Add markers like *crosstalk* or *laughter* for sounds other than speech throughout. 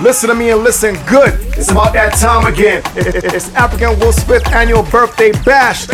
Listen to me and listen good. It's about that time again. It's African Wolf's fifth annual birthday bash.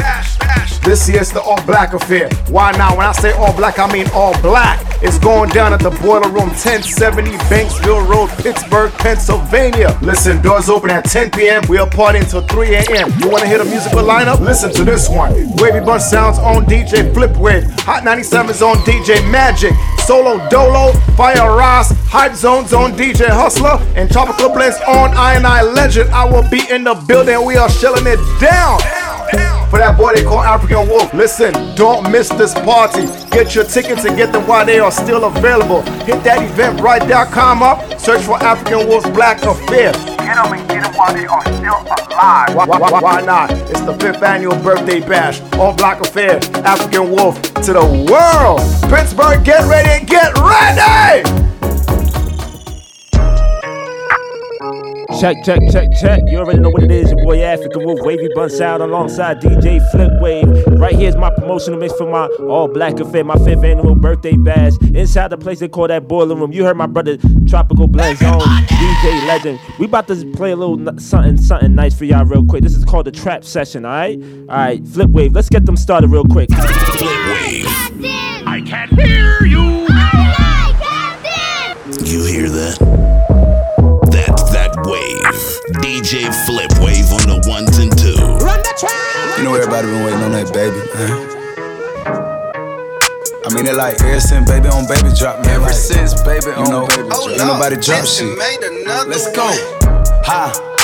This year's the all black affair. Why now? When I say all black, I mean all black. It's going down at the Boiler Room 1070 Banksville Road, Pittsburgh, Pennsylvania. Listen, doors open at 10 p.m. We'll party until 3 a.m. You want to hear the musical lineup? Listen to this one. Wavy Bunch Sounds on DJ Flipwave. Hot 97's on DJ Magic. Solo Dolo, Fire Ross, Hype On DJ Hustler, and Tropical Blends on I and I Legend. I will be in the building. We are shelling it down. For that boy they call African Wolf. Listen, don't miss this party. Get your tickets and get them while they are still available. Hit that eventbrite.com up. Search for African Wolf's Black Affair. Get them and get them while they are still alive. Why, why, why not? It's the fifth annual birthday bash. on Black Affair, African Wolf to the world. Pittsburgh, get ready, get ready! Check, check, check, check. You already know what it is. Your boy African Wolf, Wavy Bun out alongside DJ Flipwave. Right here's my promotional mix for my all black affair, my fifth annual birthday bash. Inside the place they call that boiler room. You heard my brother Tropical Blend Zone, DJ Legend. We about to play a little something, something nice for y'all real quick. This is called the trap session, alright? Alright, Flipwave, let's get them started real quick. I can't hear. You DJ Flip Wave on the ones and twos. You know everybody been waiting on that baby, man. I mean it like ever since baby on baby drop, man. Ever since baby on know, baby drop. Ain't nobody drop shit. Let's go. Ha.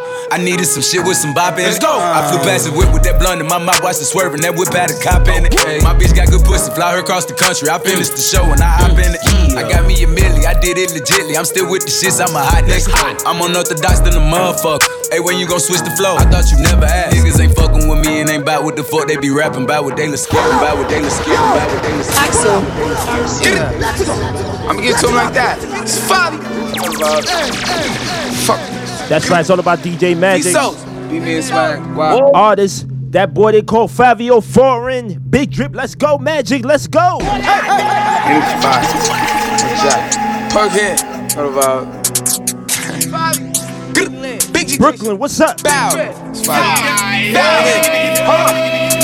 I needed some shit with some bop in it. Let's go. I flew past the whip with that blunt in my mouth, watched it swerving. That whip had a cop in it. My bitch got good pussy, fly her across the country. I finished the show and I hop in it. I got me a milli, I did it legitly. I'm still with the shits, I'm a hot nigga. I'm unorthodox than a motherfucker. Hey, when you gon' switch the flow? I thought you never asked. Niggas ain't fucking with me and ain't bout what the fuck they be rapping about what they look skipping, about what they look skipping, about what they look skipping. I'ma get to him like that. It's Fabi. Fuck. That's right, it's all about DJ Magic. Beat me and swag. Wow. Oh. Artist, that boy they call Fabio Foreign. Big drip, let's go, Magic, let's go. Energy five. Jack. Perk head. What about? Brooklyn, what's up? Bow. It's five. Bow. Hold on.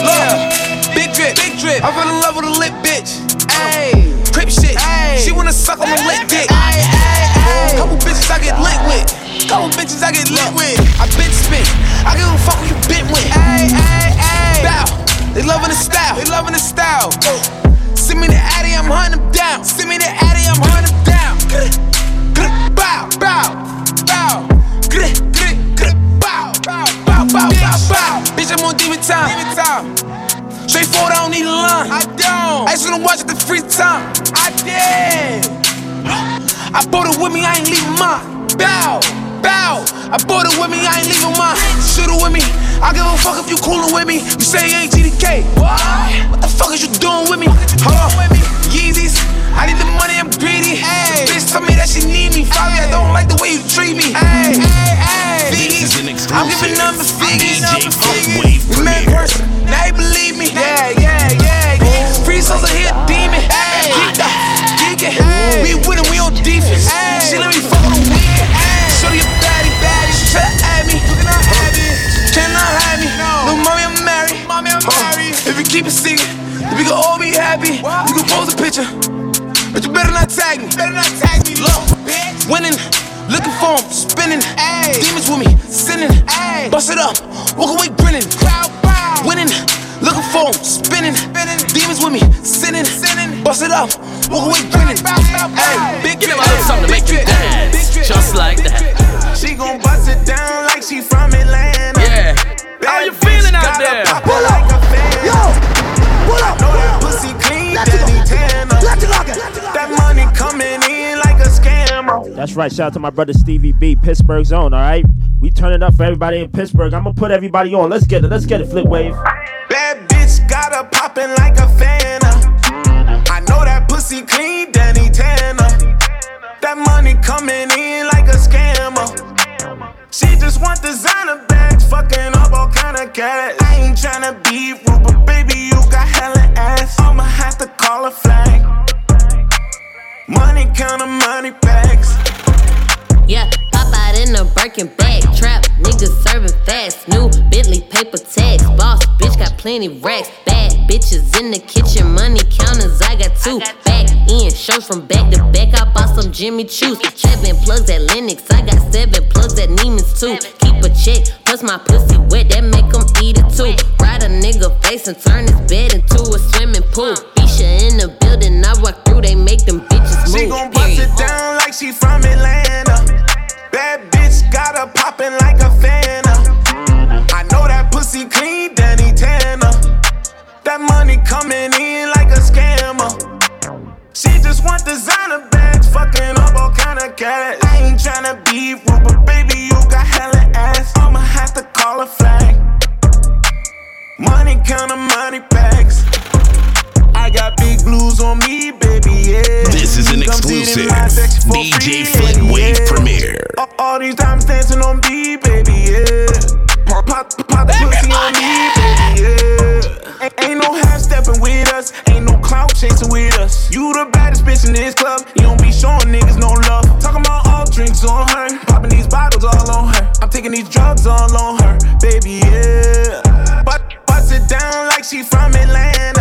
Look. Big drip. Big drip. I fell in love with a lit bitch. Ayy. Crip shit. She wanna suck on my lit dick. Couple bitches I get lit with. Couple bitches I get lit with. I been spit. I give a fuck who you been with. Ayy, ayy, ayy. Bow. They loving the style. They loving the style. Oh. Send me the Addy, I'm hunting them down. Send me the Addy, I'm hunting them down. Bow, bow, bow. Bow, bow, bow, bow, bow, bow. Bitch, I'm on demon time. Demon time. Straightforward, I don't need a line. I don't. I just wanna watch it the free time. I did. I bought it with me, I ain't leaving mine. Bow, bow. I bought it with me, I ain't leaving mine. Shoot it with me. I give a fuck if you coolin' with me. You say you ain't GDK. What? What the fuck is you doing with me? Hold on. Yeezys. I need the money, I'm greedy. Hey. Bitch tell me that she need me. Fabi, I don't like the way you treat me. Hey, hey, hey. This is an I'm giving exclusive. them the figgies. DJ Flipwave We met in premiere. person. Now you believe me. Yeah, yeah, yeah. yeah. Free souls are here, demon. Hey. Geeked up, geeking. We winning, we on defense. She let me picture. But you better not tag me. Better not tag me. Look, winning, looking for him, spinning. Demons with me, sinning. Bust it up, walk away grinning. Crowd bow. Winning, looking for him, spinning. Demons with me, sinning. Bust it up, walk away grinning. Hey, big Give a something to make you dance. Just like that. she gon' bust it down like she from Atlanta. Yeah. How you feeling out there? Pull up. Like a fan. Yo. Pull up. Know that pussy clean. That money coming in like a scammer. That's right. Shout out to my brother Stevie B, Pittsburgh zone. All right, we turning up for everybody in Pittsburgh. I'm gonna put everybody on. Let's get it. Let's get it. Flip wave. Bad bitch got her popping like a fan. I know that pussy clean, Danny Tanner. That money coming in like. She just want designer bags, fucking up all kind of cash. I ain't tryna be rude, but baby, you got hella ass. I'ma have to call a flag. Money counter, money bags. Yeah, pop out in a Birkin bag. Trap niggas serving fast. New Bentley paper tags. Boss bitch got plenty racks. Bad bitches in the kitchen. Money counters, I got two. Back in, shows from back to back. I bought some Jimmy Choo's. Seven plugs at Lenox. I got seven plugs at Neiman's too. Keep a check, plus my pussy wet. That make them eat it too. Ride a nigga face and turn his bed into a swimming pool. Bisha in the building. I walk through, they make them bitches move. She gon' bust it down like she from Atlanta. Bad bitch got her popping like a fan. I know that pussy clean, Danny Tanner. That money coming in like a scammer. She just want designer bags, fucking up all kind of cash. I ain't tryna be rude, but baby, you got hella ass. I'ma have to call a flag. Money counter, money bags. I got big blues on me, baby, yeah. This is an Come sit in exclusive my section for DJ Flip Wave yeah. premiere. All, all these diamonds dancing on me, baby, yeah. Pop, pop, pop the pussy on me, baby, yeah. Ain't, ain't no half stepping with us, ain't no clout chasing with us. You the baddest bitch in this club, you don't be showing niggas no love. Talking about all drinks on her, popping these bottles all on her. I'm taking these drugs all on her, baby, yeah. But bust it down like she from Atlanta.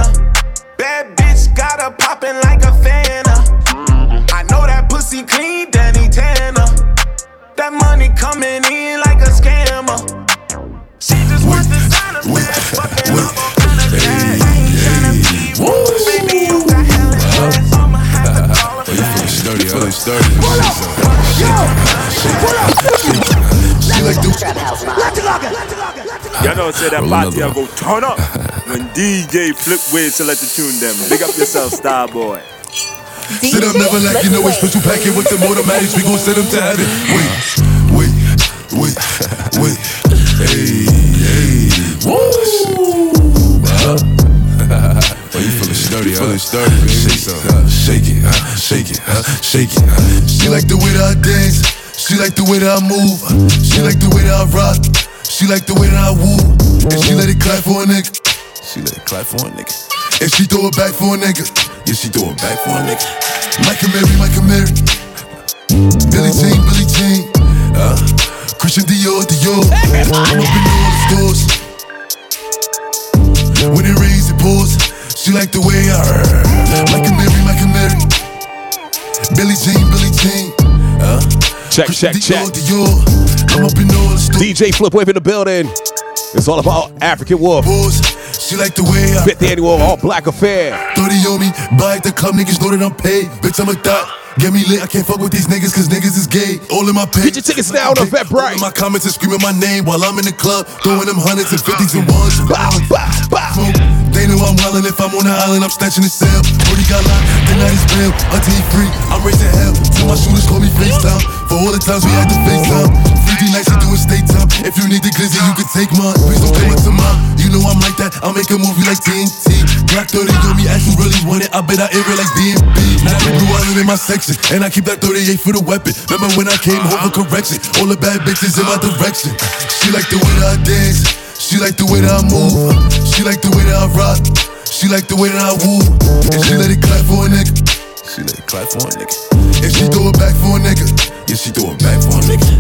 Bad bitch got her popping like a fan. I know that pussy clean, Danny Tanner. That money coming in like a scammer. She just wants designer bags, fucking up all kind of cash. I ain't tryna be rude, baby, you got hella ass. I'ma have to call a flag. Sturdy, feeling sturdy. Uh, uh, she like the Y'all know say that Roll party another I go turn up *laughs* when DJ Flip Wave select the tune them. Big up yourself, Starboy. Sit up, never like you know it's special packet with the automatics. We gon' send them to heaven. Wait, wait, wait, *laughs* wait. Hey, hey. Woo! *laughs* Oh, you feeling sturdy, feeling sturdy, baby. Shake it, uh, shake it, uh, shake it, uh, shake it. uh. She like the way that I dance. She like the way that I move. She like the way that I rock. She like the way that I woo. And she let it clap for a nigga. She let it clap for a nigga. And she throw it back for a nigga. Yeah, she throw it back for a nigga. Michael Mary, Michael Mary. Billie Jean, Billie Jean. Uh, Christian Dior, Dior. I'm up in all the stores. When it rains, it pours. She like the way I Michael Mary, Michael Mary. Billie Jean, Billie Jean. Uh, Check, check, Christian check. Dior, Dior. I'm up in all the stores. DJ Flip Wave in the building. It's all about African Wolf. She like the way I Fifth annual All Black Affair. 30 on me, buy at the club, niggas know that I'm paid. Bitch, I'm a thot. Get me lit, I can't fuck with these niggas cause niggas is gay. All in my pay. Get your tickets now on Eventbrite. My comments and screaming my name while I'm in the club, throwing them hundreds and fifties and ones. Bow, bow, bow. They know I'm wildin' if I'm on the island, I'm snatching the cell. Brody got locked, the night is bail. Until he free, I'm raising hell. Till my shooters call me FaceTime. For all the times we had to FaceTime. If you need the glizzy, you can take mine. Please don't come to mine. You know I'm like that, I'll make a movie like TNT. Glock 30 on me, ask you really want it. I bet I air it like DMB. Now the blue in my section, and I keep that 38 for the weapon. Remember when I came home for correction? All the bad bitches in my direction. She like the way that I dance. She like the way that I move. She like the way that I rock. She like the way that I woo. And she let it clap for a nigga. She let it clap for a nigga. And she throw it back for a nigga. Yeah, she throw it back for a nigga.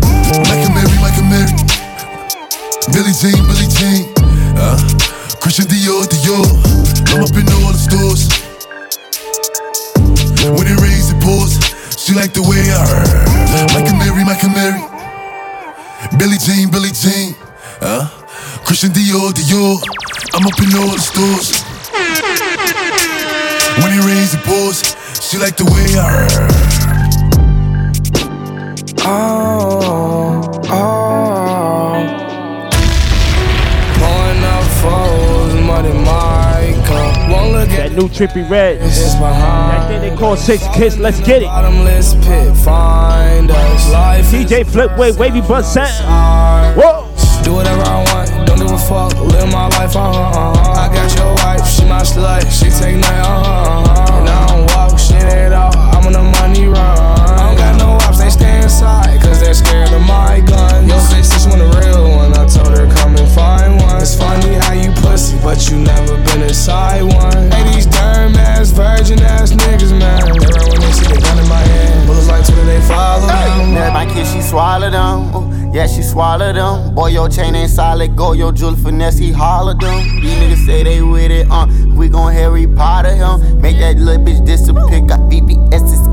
Michael Mary, Michael Mary. Billie Jean, Billie Jean. Uh, Christian Dior, Dior. I'm up in all the stores. When it rains, it pours. She like the way I Michael Mary, Michael Mary. Billie Jean, Billie Jean. Uh, Christian Dior, Dior. I'm up in all the stores. When it rains, it pours. She like the way I Oh, oh, new Trippie Redd. That thing they call Six Kiss. Let's get it. Bottomless pit, find us. Life DJ Flipwave, Wavy Bun Sound. Whoa. Do whatever I want, don't give a fuck. Live my life, uh huh. I got your wife, she my slut, she take night, uh huh. And I don't walk shit at all, I'm on the money run. I don't got no ops, they stay inside, cause they're scared of my gun. Yo, bitch, this one a real pussy, but you never been inside one. Hey, these dumb ass, virgin ass niggas, man. They run when they see the gun in my hand. Bullets like Twitter, they follow them. Yeah, my kid, she swallowed them. Ooh, yeah, she swallowed them. Boy, your chain ain't solid. Go, your jewel finesse, he hollered them. These niggas say they with it, uh. We gon' Harry Potter him. Make that little bitch disappear. Got BBS's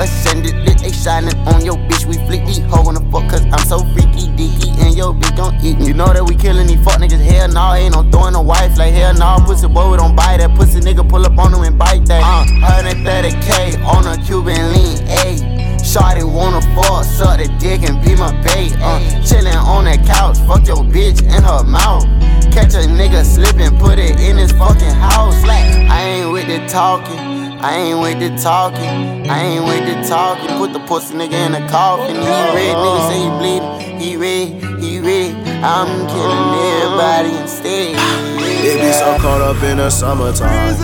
ascended. Lit, they shining on your bitch. We flick these hoe in the fuck, cause I'm so freaky deaky. And your bitch gon' eat me. You know that we killing these fuck niggas. Hell nah, ain't no throwing a wife. Like hell nah, pussy boy, we don't buy that. Pussy nigga pull up on him and bite that. Uh, 130k on a Cuban lean, ayy. Shawty wanna fuck, suck the dick and be my bait. Uh, chillin' on that couch, fuck your bitch in her mouth. Catch a nigga slippin', put it in his fucking house. Like, I ain't with the talking, I ain't with the talking, I ain't with the talking. Put the pussy nigga in the coffin. He oh. red, nigga say he bleeding. He red, he red. I'm killing oh. everybody instead. It be so caught up in the summertime.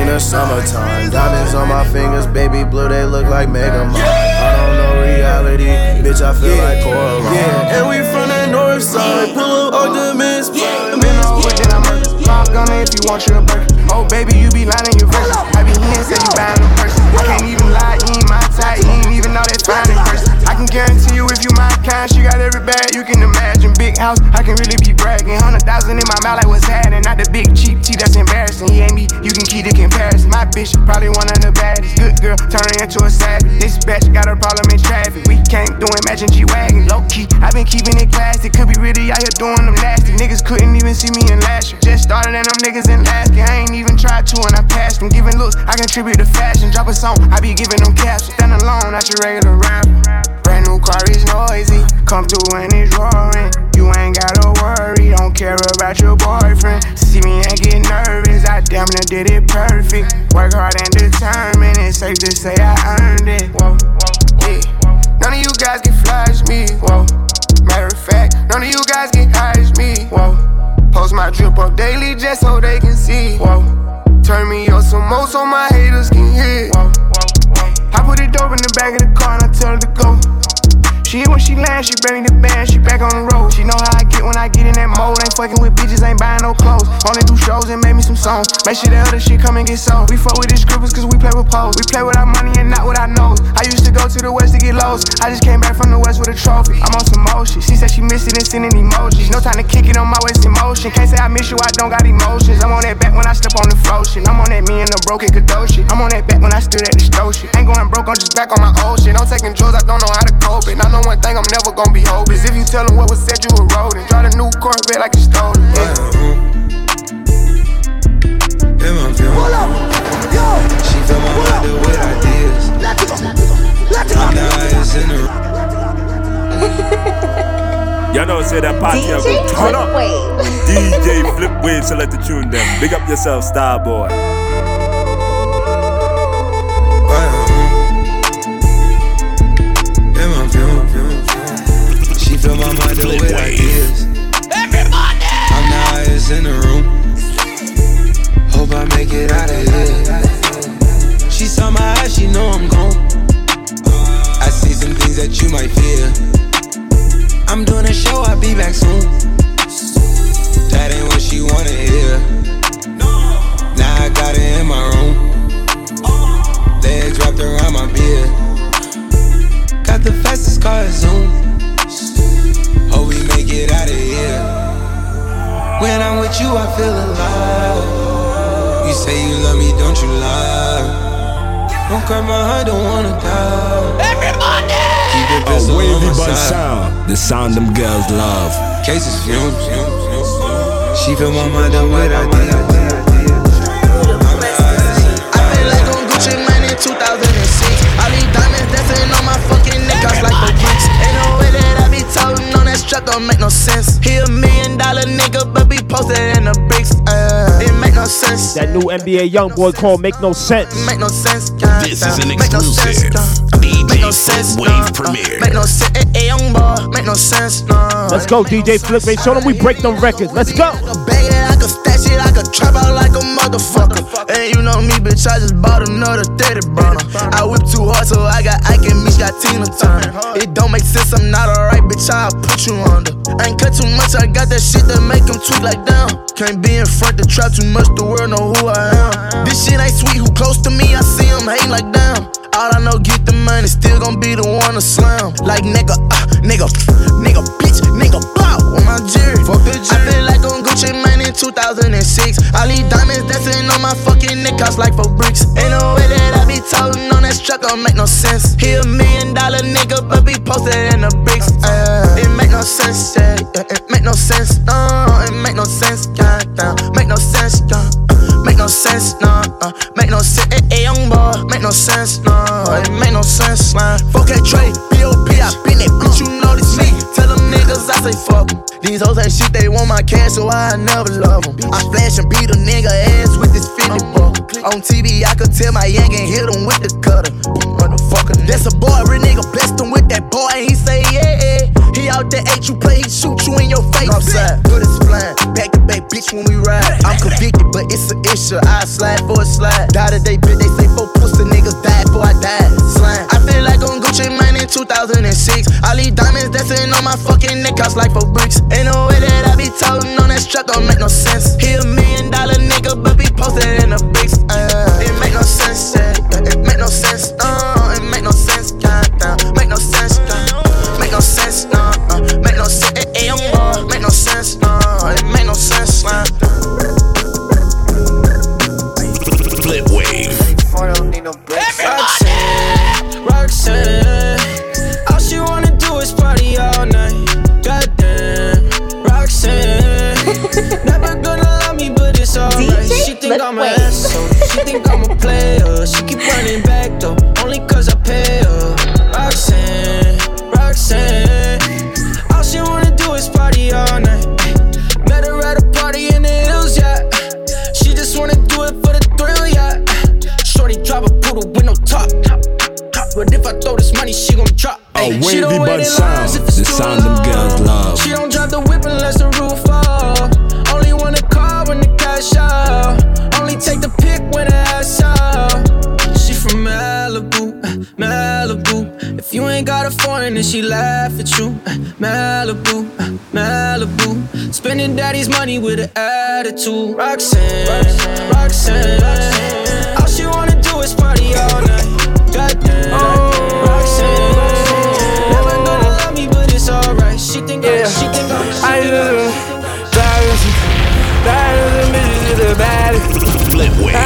In the summertime. Diamonds on my fingers, baby blue, they look like Mega Man. I don't know reality, bitch, I feel like Coraline. Yeah, and we from the north side. Pull up Optimus Prime. Been on wood, then I'm murder. Pop gunner if you want your burger. Oh, baby, you be lying your verses. I be here, say you buying the person. I can't even lie, you ain't my type. You ain't even know that fine in person. I can guarantee you if you my kind, she got every bag you can imagine. Big house, I can really be bragging. Hundred thousand in my mouth, like what's happening? Not the big cheap tea, that's embarrassing. He ain't me, you can keep the comparison. My bitch, probably one of the baddest. Good girl, turning into a savage. This bitch got a problem in traffic. We can't do imagine G Wagon. Low key, i been keeping it classy. Could be really out here doing them nasty. Niggas couldn't even see me in last year. Just started and them niggas in last year. I ain't even tried to and I passed them. Giving looks, I contribute to fashion. Drop a song, I be giving them captions. Stand alone, not your regular rapper. Brand new car is noisy. Come through and it's roaring. You ain't gotta worry, don't care about your boyfriend. See me and get nervous, I damn near did it perfect. Work hard and determined, it's safe to say I earned it. Whoa, yeah. None of you guys can flash me. Whoa. Matter of fact, none of you guys can hide me. Whoa. Post my drip up daily just so they can see. Whoa. Turn me up some more so my haters can hear. Whoa. Dope in the back of the car and I tell her to go. She when she land, she bring the band, she back on the road. She know how I get when I get in that mode. Ain't fucking with bitches, ain't buying no clothes. Only do shows and make me some songs. Make sure the other shit come and get sold. We fuck with the scribbles cause we play with pose. We play with our money and not with our nose. I used to go to the west to get lost. I just came back from the west with a trophy. I'm on some motion. She said she missed it and sending emojis. No time to kick it on my waist in motion. Can't say I miss you, I don't got emotions. I'm on that back when I step on the flow shit. I'm on that me and the broken Kadoshi. I'm on that back when I stood at the stove shit. Ain't going broke, I'm just back on my old shit. I'm taking drugs, I don't know how to cope it. I know one thing, I'm never gonna be hopeless. If you tell them what was said, you a rodent. Drive a new Corvette like you stole it. Yeah. Pull up, yo. She fill my mind up with ideas. Let it go. Let it go. I'm the highest in the *laughs* Y'all know say that party I go turn up. *laughs* DJ Flip Wave select the tune them. Big up yourself, Starboy. With ideas. Everybody! I'm the highest in the room. Hope I make it out of here. She saw my eyes, she know I'm gone. I see some things that you might fear. I'm doing a show, I'll be back soon. That ain't what she wanna hear. Now I got it in my room. Legs wrapped around my beard. Got the fastest car, Zoom. When I'm with you, I feel alive. You say you love me, don't you lie? Don't cry my heart, don't wanna die. Everybody! Keep it A pistol on wavy my bun side. sound. The sound them girls love. Cases fumes. She feel my mind up with ideas. I feel like on Gucci Mane in 2006. All these diamonds dancing on my fucking neck, I was like strap, don't make no sense. He a million dollar nigga, but be posted in the bricks. Uh, it make no sense. That new NBA YoungBoy called Make No Sense. Make no sense. This is an exclusive DJ Flip Wave premiere. Make no sense. Hey, young boy, make no sense. No. Let's go, DJ Flip Wave. Show them we break them records. Let's go. Bag it, I can I can trap out like a motherfucker. And you know me, bitch, I just bought another 30 burner. I whip too hard, so I got Ike and Mitch got Tina Turner. It don't make sense, I'm not alright, bitch, I'll put you under. I ain't cut too much, I got that shit that make them tweak like down. Can't be in front the trap too much, the world know who I am. This shit ain't sweet, who close to me, I see him hate like damn. All I know, get the money, still gon' be the one to slam. Like nigga, uh, nigga, nigga, bitch, nigga, bow on my jury. Fuck the jury. I feel like on Gucci Mane in 2006. All these diamonds dancing on my fucking neck, cost like four bricks. Ain't no way that I be toting on that truck, don't make no sense. He a million dollar nigga, but be posted in the bricks. Uh, it make no sense, yeah, yeah, it make no sense, no, it make no sense, goddamn, make no sense, yeah. Make no sense, no, uh, make no sense, hey, hey, young boy, make no sense, no, it make no sense, man. 4K trade, POP, These hoes ain't shit, they want my cash, so I never love 'em. I flash and beat a nigga ass with this Philly ball. On TV, I could tell my yank and hit him with the cutter. Motherfucker, that's a boy, real nigga blessed him with that boy, and he say, yeah. He out there, ain't you play, he shoot you in your face. Upside, put his flying, back to back, bitch, when we ride. I'm convicted, but it's an issue. I slide for a slide. Die today, bitch, they say four pussy niggas died before I died. Slime. I feel like on Gucci Mane in 2006. All these diamonds dancing on my fucking neck, cost like four bricks. Ain't no way that I be toting on that strap, don't make no sense. He a million dollar nigga, but be posted in the bricks. Uh, it make no sense, yeah. It make no sense, no. It make no sense, goddamn. Make no sense. Make no sense. Uh, no. It make no sense, man. She gon' drop. A Ay, she wavy don't wait bud in lines sound. The sound them girls love. She don't drive the whip unless the roof fall. Only wanna call when the cash out. Only take the pick when the ass out. She from Malibu, Malibu. If you ain't got a foreign, then she laugh at you. Malibu, Malibu. Spending daddy's money with an attitude. Roxanne, Roxanne. All she wanna do is party all night. Goddamn, Roxanne. Never gonna love me, but it's alright. She think I'm, she think I'm, she I think I'm. diamonds, diamonds and bitches is the baddest. Flip Wave.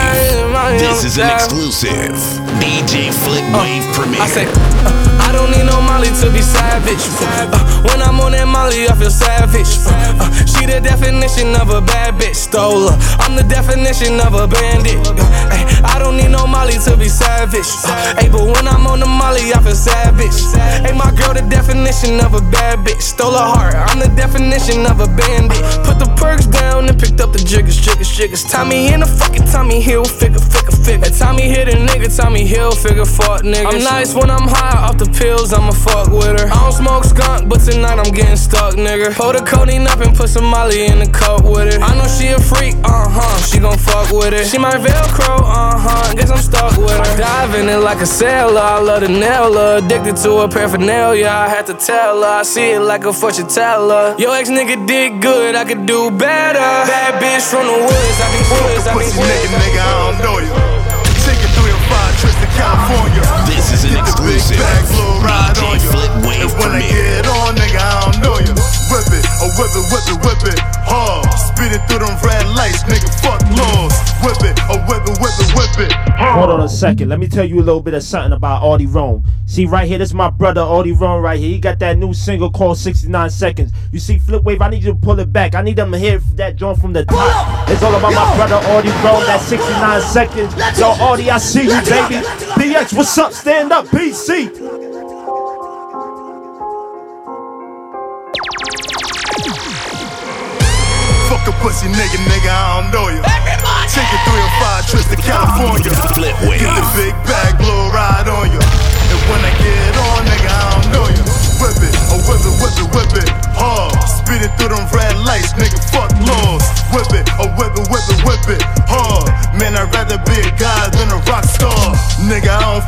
This is an exclusive DJ Flip Wave premiere. I say, uh, I don't need no Molly to be savage. Uh, when I'm on that Molly, I feel savage. Uh, uh, she the definition of a bad bitch. Stole her. I'm the definition of a bandit. Uh, ay, I don't need no Molly to be savage. Uh, ay, but when I'm on the Molly, I feel savage. Hey, my girl, the definition of a bad bitch. Stole her heart. I'm the definition of a bandit. Put the perks down and picked up the jiggers, jiggers, jiggers. Tommy in the fucking Tommy Hill figure, figure, figure. Tommy hit a nigga, Tommy Hill figure, fuck niggas. I'm nice when I'm high off the pills, I'ma fuck with her. I don't smoke skunk, but tonight I'm getting stuck, nigga. Pour the codeine up and put some Molly in the cup with it. I know she a freak, uh huh. She gon' fuck with it. She my Velcro, uh huh. Guess I'm stuck with her. Dive in it like a sailor. I love the nail her. Addicted to her paraphernalia. I had to tell her. I see it like a fortune teller. Yo, ex nigga did good. I could do better. Bad bitch from the woods. I be woods. I be Pussy nigga, nigga, I don't know you. Take it through your five trips to California. Is an Get the big exclusive ride on you. Flip Wave And when I get on, nigga, I don't know you. Whip it, whip it, whip it, whip it, hard. Spinning through them red lights, nigga, fuck laws. Whip it, whip it, whip it, whip it, Hold on a second. Let me tell you a little bit of something about Audie Rome. See right here, this is my brother Audie Rome right here. He got that new single called 69 Seconds. You see, Flip Wave, I need you to pull it back. I need them to hear that joint from the top. It's all about my brother Audie Rome, that 69 Seconds. Yo, Audie, I see you, baby. BX, what's up? Stand up, PC. Fuck a pussy nigga, nigga, I don't know you. Taking three or five trips to California. Flip wave. Get the big bag, blow a ride on you. And when I get on, nigga, I don't know you. Whip it, oh whip it, whip it, whip it. Hard. Speeding through them red lights, nigga,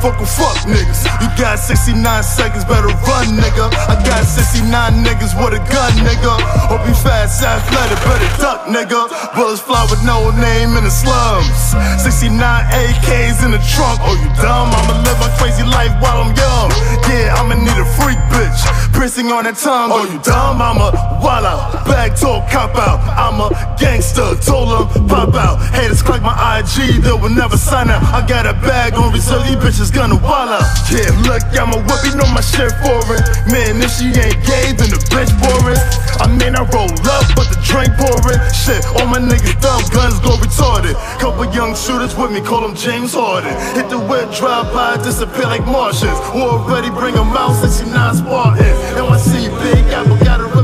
fuck fuck niggas. You got 69 seconds, better run, nigga. I got 69 niggas with a gun, nigga. Hope you fast, athletic, better duck, nigga. Bullets fly with no name in the slums. 69 AKs in the trunk. Oh, you dumb? I'ma live my crazy life while I'm young. Yeah, I'ma need a freak bitch. Piercing on that tongue. Oh, you dumb? I'm a out. Bag talk, cop out. I'm a gangster. Told them, pop out. Haters crack my IG, they will never sign out. I got a bag on reserve, these bitches gonna wall out. Yeah, look, I'm a whip, you know my shit for it. Man, if she ain't gay, then the bitch boring. I mean, I roll up, but the drink pouring. Shit, all my niggas dumb, guns go retarded. Couple young shooters with me, call them James Harden. Hit the whip, drive by, disappear like Martians. Already bring them out, 69 Spartans. NYC, Big Apple, gotta rip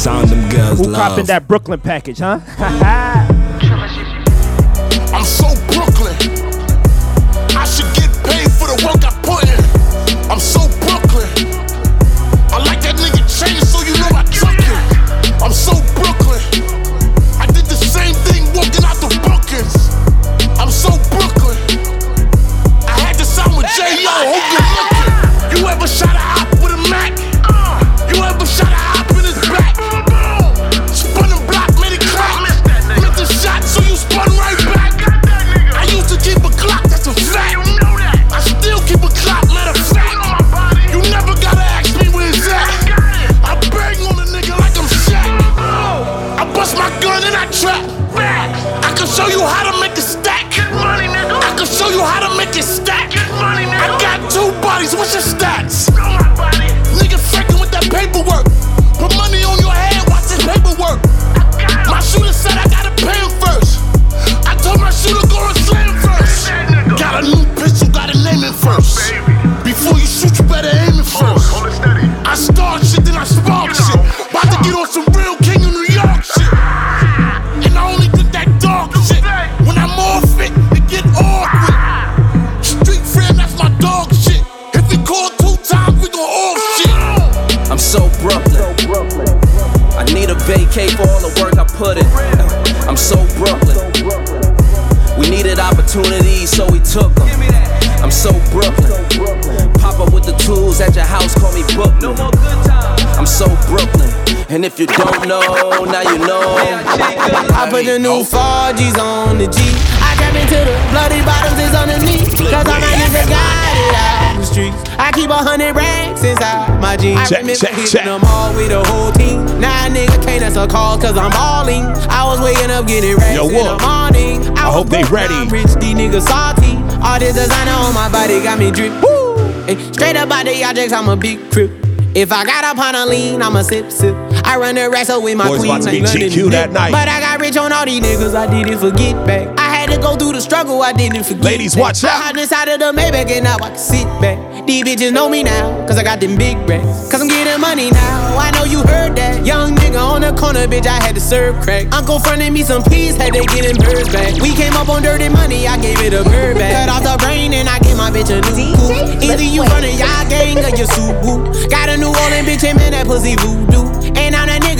sound. Them girls Who love. copping that Brooklyn package, huh? *laughs* I'm so And if you don't know, now you know. I put the new 4G's on the G. I trap into the bloody bottoms is underneath. Cause all my niggas got it out the streets. I keep a hundred racks inside my jeans. Check, I remember check, hitting check. them all with the whole team. Now a nigga can't answer calls cause I'm balling. I was waking up getting racks Yo, in what? the morning. I, I hope they ready. I'm rich, these niggas salty. All this designer on my body got me drip. Woo! Straight up out the objects, I'm a big crip. If I got up on a lean, I'ma sip, sip. I run the racks with my Boys queen. about to be ain't nothing GQ that night. But I got rich on all these niggas, I didn't forget back. I had to go through the struggle, I didn't forget. Ladies, back. watch out. I hopped inside of the Maybach and now I can sit back. These bitches know me now, cause I got them big racks. Cause I'm getting money now, I know you heard that. Young nigga on the corner, bitch, I had to serve crack. Uncle fronted me some peas, had to get him birds back. We came up on dirty money, I gave it a bird back. Cut off the brain and I gave my bitch a new coupe. Either you run a y'all gang or you soup woo. Got a New Orleans bitch and man, that pussy voodoo.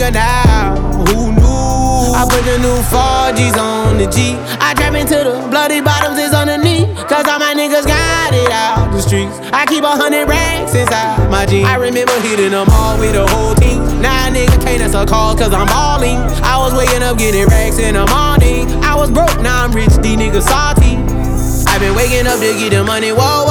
Nigga now, who knew? I put the new 4G's on the G. I trap into the bloody bottoms is underneath. Cause all my niggas got it out the streets. I keep a hundred racks inside my jeans. I remember hitting them all with the whole team. Now a nigga can't answer calls cause I'm balling. I was waking up getting racks in the morning. I was broke, now I'm rich, these niggas salty. I've been waking up to get the money, whoa, whoa.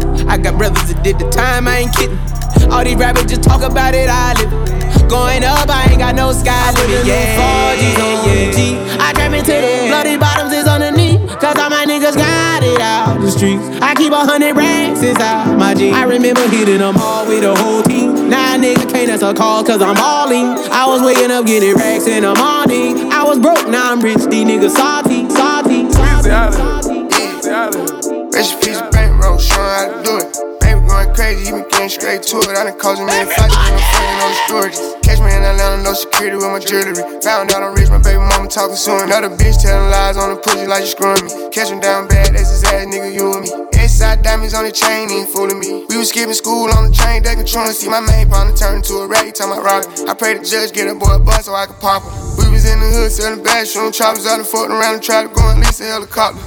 I got brothers that did the time, I ain't kidding. All these rappers just talk about it, I live it. Going up, I ain't got no sky limit. Yeah, 4G's on yeah. I trap into the bloody bottoms is underneath. Cause all my niggas got it out the streets. I keep a hundred racks inside my jeans. I remember hitting them all with the whole team. Now nigga can't answer call cause I'm balling. I was waking up getting racks in the morning. I was broke, now I'm rich. These niggas salty, salty, salty. Rest in peace, bankroll, showing how to do it. Baby going crazy, he been getting straight to it. I done caused a million fights, I'm fighting on the storage. Catch me in Atlanta, no security with my jewelry. Found out I'm rich, my baby mama talking soon. Another bitch telling lies on the pussy like you screwing me. Catch him down bad, that's his ass, nigga, you and me. Inside diamonds on the chain, ain't fooling me. We was skipping school on the train, they controlling. See my main partner turn into a rag, time I rock. I pray the judge get a boy a bus so I can pop him. We was in the hood selling bad, shooting choppers out and floating around and try to go and lease a helicopter.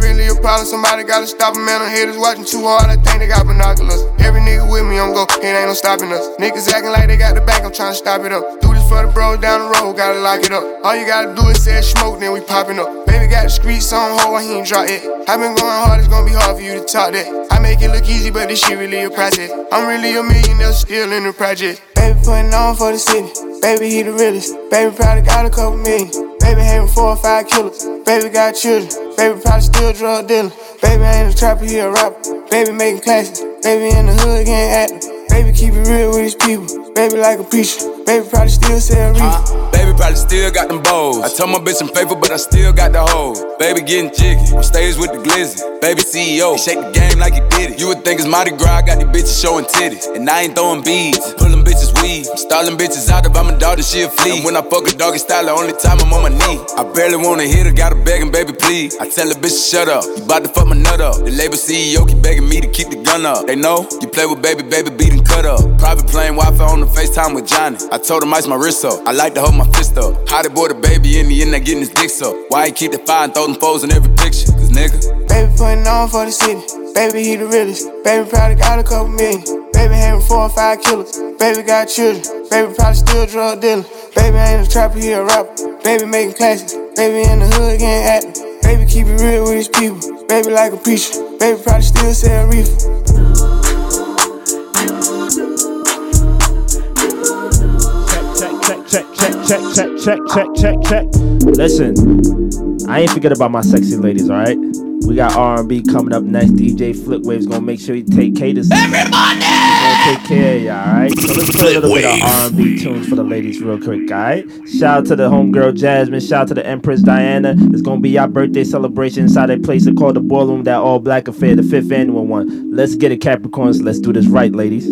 Really a problem. Somebody gotta stop him, man. I'm haters watching too hard. I think they got binoculars. Every nigga with me, I'm go. It ain't no stopping us. Niggas acting like they got the back. I'm trying to stop it up. Do this for the bros down the road. Gotta lock it up. All you gotta do is say smoke, then we popping up. Baby got the streets on hold. He ain't drop it. I been going hard. It's gonna be hard for you to talk that. I make it look easy, but this shit really a process. I'm really a millionaire, still in the project. Baby putting on for the city. Baby, he the realest. Baby probably got a couple million. Baby having four or five killers. Baby got children. Baby probably still drug dealer. Baby ain't a trapper, he a rapper. Baby making classes. Baby in the hood getting active. Baby keep it real with these people. Baby like a preacher. Baby probably still sell reefer. Baby probably still got them bows. I told my bitch I'm faithful, but I still got the hoe. Baby getting jiggy. On stage with the glizzy. Baby CEO. He shake the game like he did it. You would think it's Mardi Gras. I got these bitches showing titties. And I ain't throwing beads. Pulling bitches weed. I'm stalling bitches out if I'm a daughter, she a flea. And when I fuck a doggy style, the only time I'm on my knee. I barely wanna hit her, gotta begging, baby, please. I tell the bitch to shut up. You bout to fuck my nut up. The label CEO keep begging me to keep the gun up. They know you play with baby, baby, beating cut up. Private plane Wi-Fi on the FaceTime with Johnny. I told him ice my wrist up. I like to hold my fist up. How they boy the baby in the end, they getting his dick up. Why he keep the fire and throw them foes in every picture? Cause nigga. Baby putting on for the city. Baby, he the realest. Baby probably got a couple million. Baby having four or five killers. Baby got children. Baby probably still drug dealer. Baby ain't a trapper, he a rapper. Baby making classics. Baby in the hood getting active. Baby keep it real with his people. Baby like a preacher. Baby probably still sell reefer. Check, check, check, check, check, check. Listen, I ain't forget about my sexy ladies, all right? We got R&B coming up next. DJ Flipwave's gonna make sure he take care of Everybody! gonna take care of y'all, all right? So let's play a little bit of R&B tunes for the ladies real quick, all right? Shout out to the homegirl Jasmine. Shout out to the Empress Diana. It's gonna be our birthday celebration inside a place called the Boiler Room, that all black affair, the fifth annual one. Let's get it, Capricorns. Let's do this right, ladies.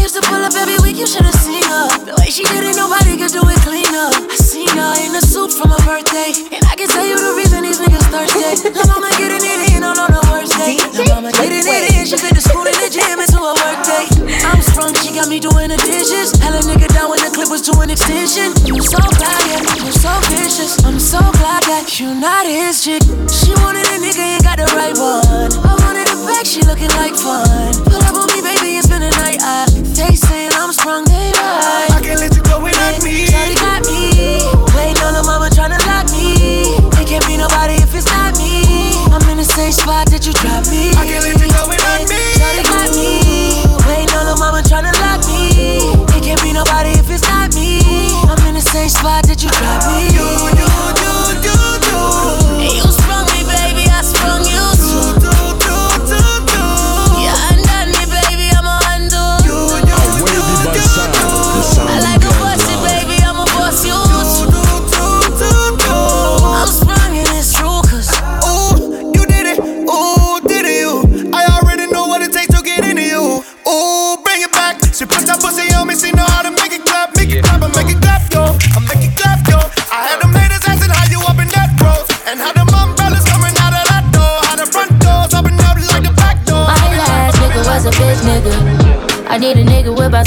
Used to pull up every week, you should've seen her. The way she did it, nobody could do it cleaner. I her in a suit from her birthday. And I can tell you the reason these niggas thirsty. La mama getting it in on on the worst day. La mama getting it in, she fit the school and the gym into a work day. I'm sprung, she got me doing the dishes. Hella nigga down when the clip was to an extension. You so yeah, you so vicious. I'm so glad that you not his chick. She wanted a nigga, ain't got the right one. I wanted it back, she looking like fun. Pull up on me, baby, and spend the night. I, they saying I'm sprung, they right. I can't let you go without me. Shawty got me. Tryna lock me. It can't be nobody if it's not me. I'm in the same spot that you dropped me.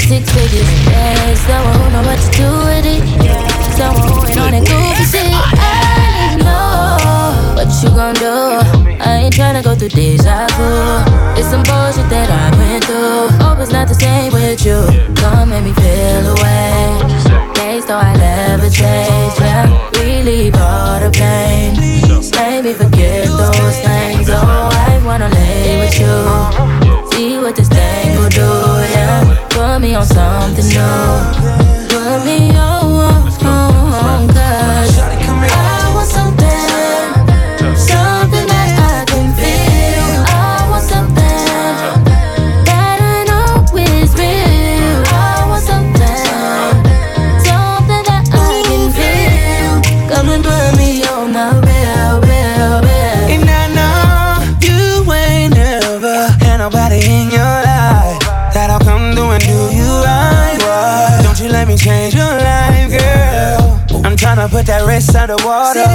Six figures. Yeah, someone who know what to do with it. Someone who ain't on that goofy shit. I know what you gon' do. I ain't tryna go through deja vu. It's some bullshit that I went through. Hope it's not the same with you. Don't make me feel away. Days though I never change. Yeah, relieve all the pain. Make me forget those things. Oh, I wanna lay with you. See what this put me on something new. Put me on, Tryna put that wrist underwater.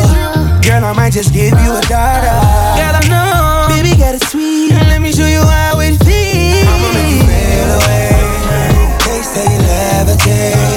Girl, I might just give you a daughter. Girl, I know, baby, got it sweet. Let me show you how it feels. I'ma make you feel away. Taste that you levitate.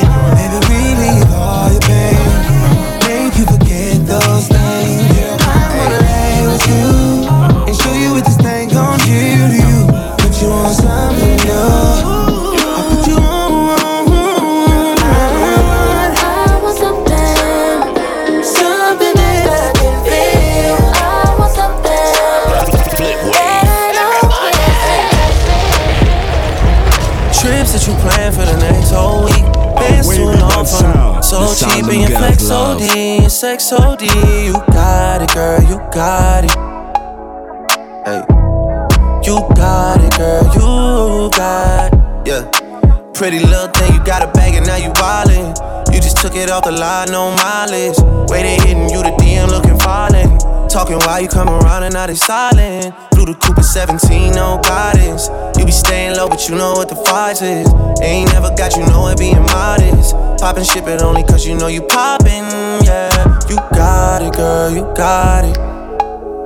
Pretty little thing, you got a bag and now you wildin'. You just took it off the line, no mileage. They hitting you, the DM looking falling. Talking while you come around and now they silent. Blue the Cooper 17, no guidance. You be staying low, but you know what the fight is. Ain't never got you know it being modest. Poppin' shit, it only cause you know you poppin', yeah. You got it, girl, you got it.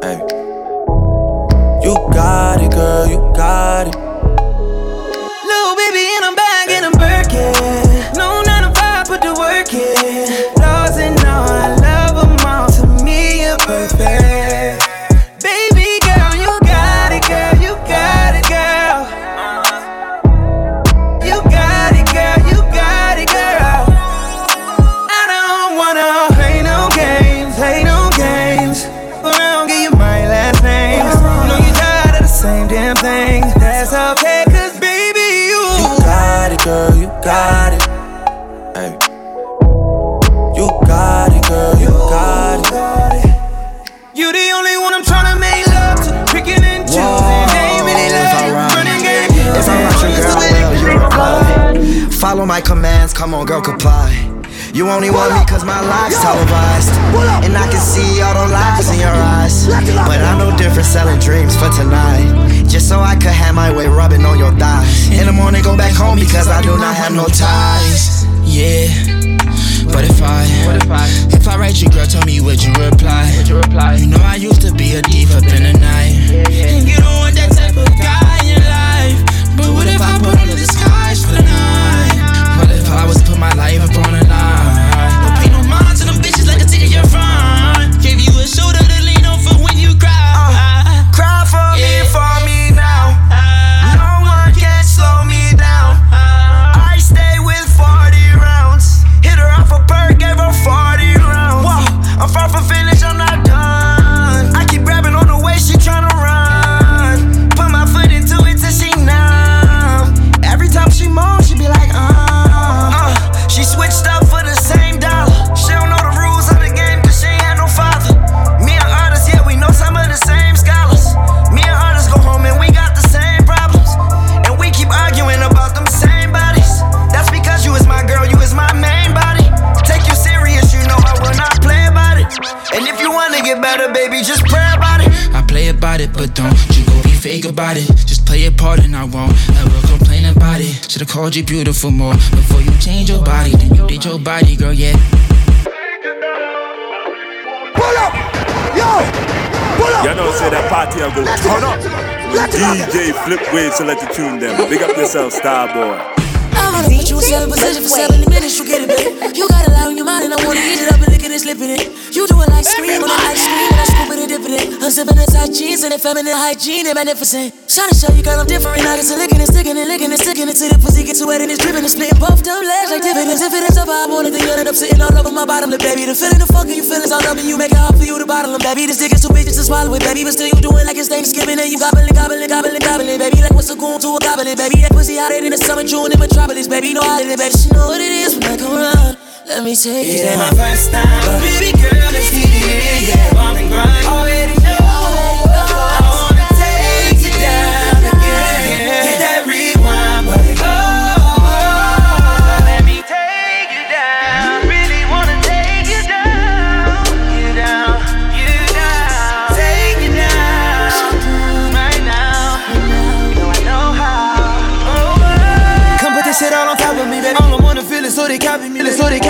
Hey. You got it, girl, you got it. My commands, come on, girl, comply. You only want me cause my life's televised. And I can see all the lies in your eyes. But I know different selling dreams for tonight. Just so I could have my way rubbing on your thighs. In the morning, go back home because I do not have no ties. Yeah. But if I, if I write you, girl, tell me would you reply? You know I used to be a diva up in the night, and you don't want that called you beautiful more before you change your body. Then you did your body, girl, yeah. Pull up, yo. You know, say that party I go turn up. DJ Flip Wave let the tune them. Big up yourself, star boy. I'm gonna put you in seven position for 70 minutes, you get it, babe. You got a lot on your mind, and I wanna eat it up and lick it and slip it in. You do it like scream on a ice cream, and I scoop I'm sipping the tight jeans and feminine hygiene, and magnificent. Trying to show you, girl, I'm different. I get to licking and sticking and licking and sticking it till the pussy gets wet and it's dripping and splitting both them legs like dividends. If it is up, I want it, then you end up sitting all over my bottom lip, baby. The feeling, the fucking you feelings all up, you make it hard for you to bottle them, baby. This dick is too big just to swallow it, baby. But still, you doing like it's Thanksgiving, and you gobbling, gobbling, gobbling, gobbling, baby. Like what's a goon to a goblin, baby. That pussy hotter than the summer, June in Metropolis, baby. No holiday, baby. She know what it is when I come around. Let me take It it ain't down. my first time, but baby girl, let's get it yeah. Bump and grind. Already know. I wanna take you down again. Hit that rewind button. Oh, let me take you down. Really wanna take you down, you down, you down. Take you down right now. You I know how. Oh, Come put this shit all on top of me, baby. I don't wanna feel it, so they copy me, so they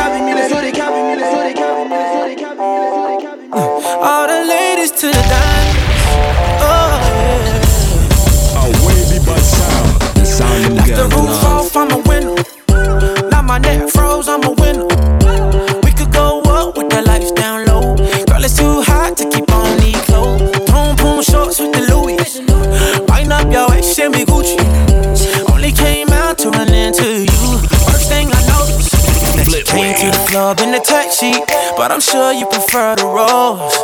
club in the taxi. But I'm sure you prefer the rose.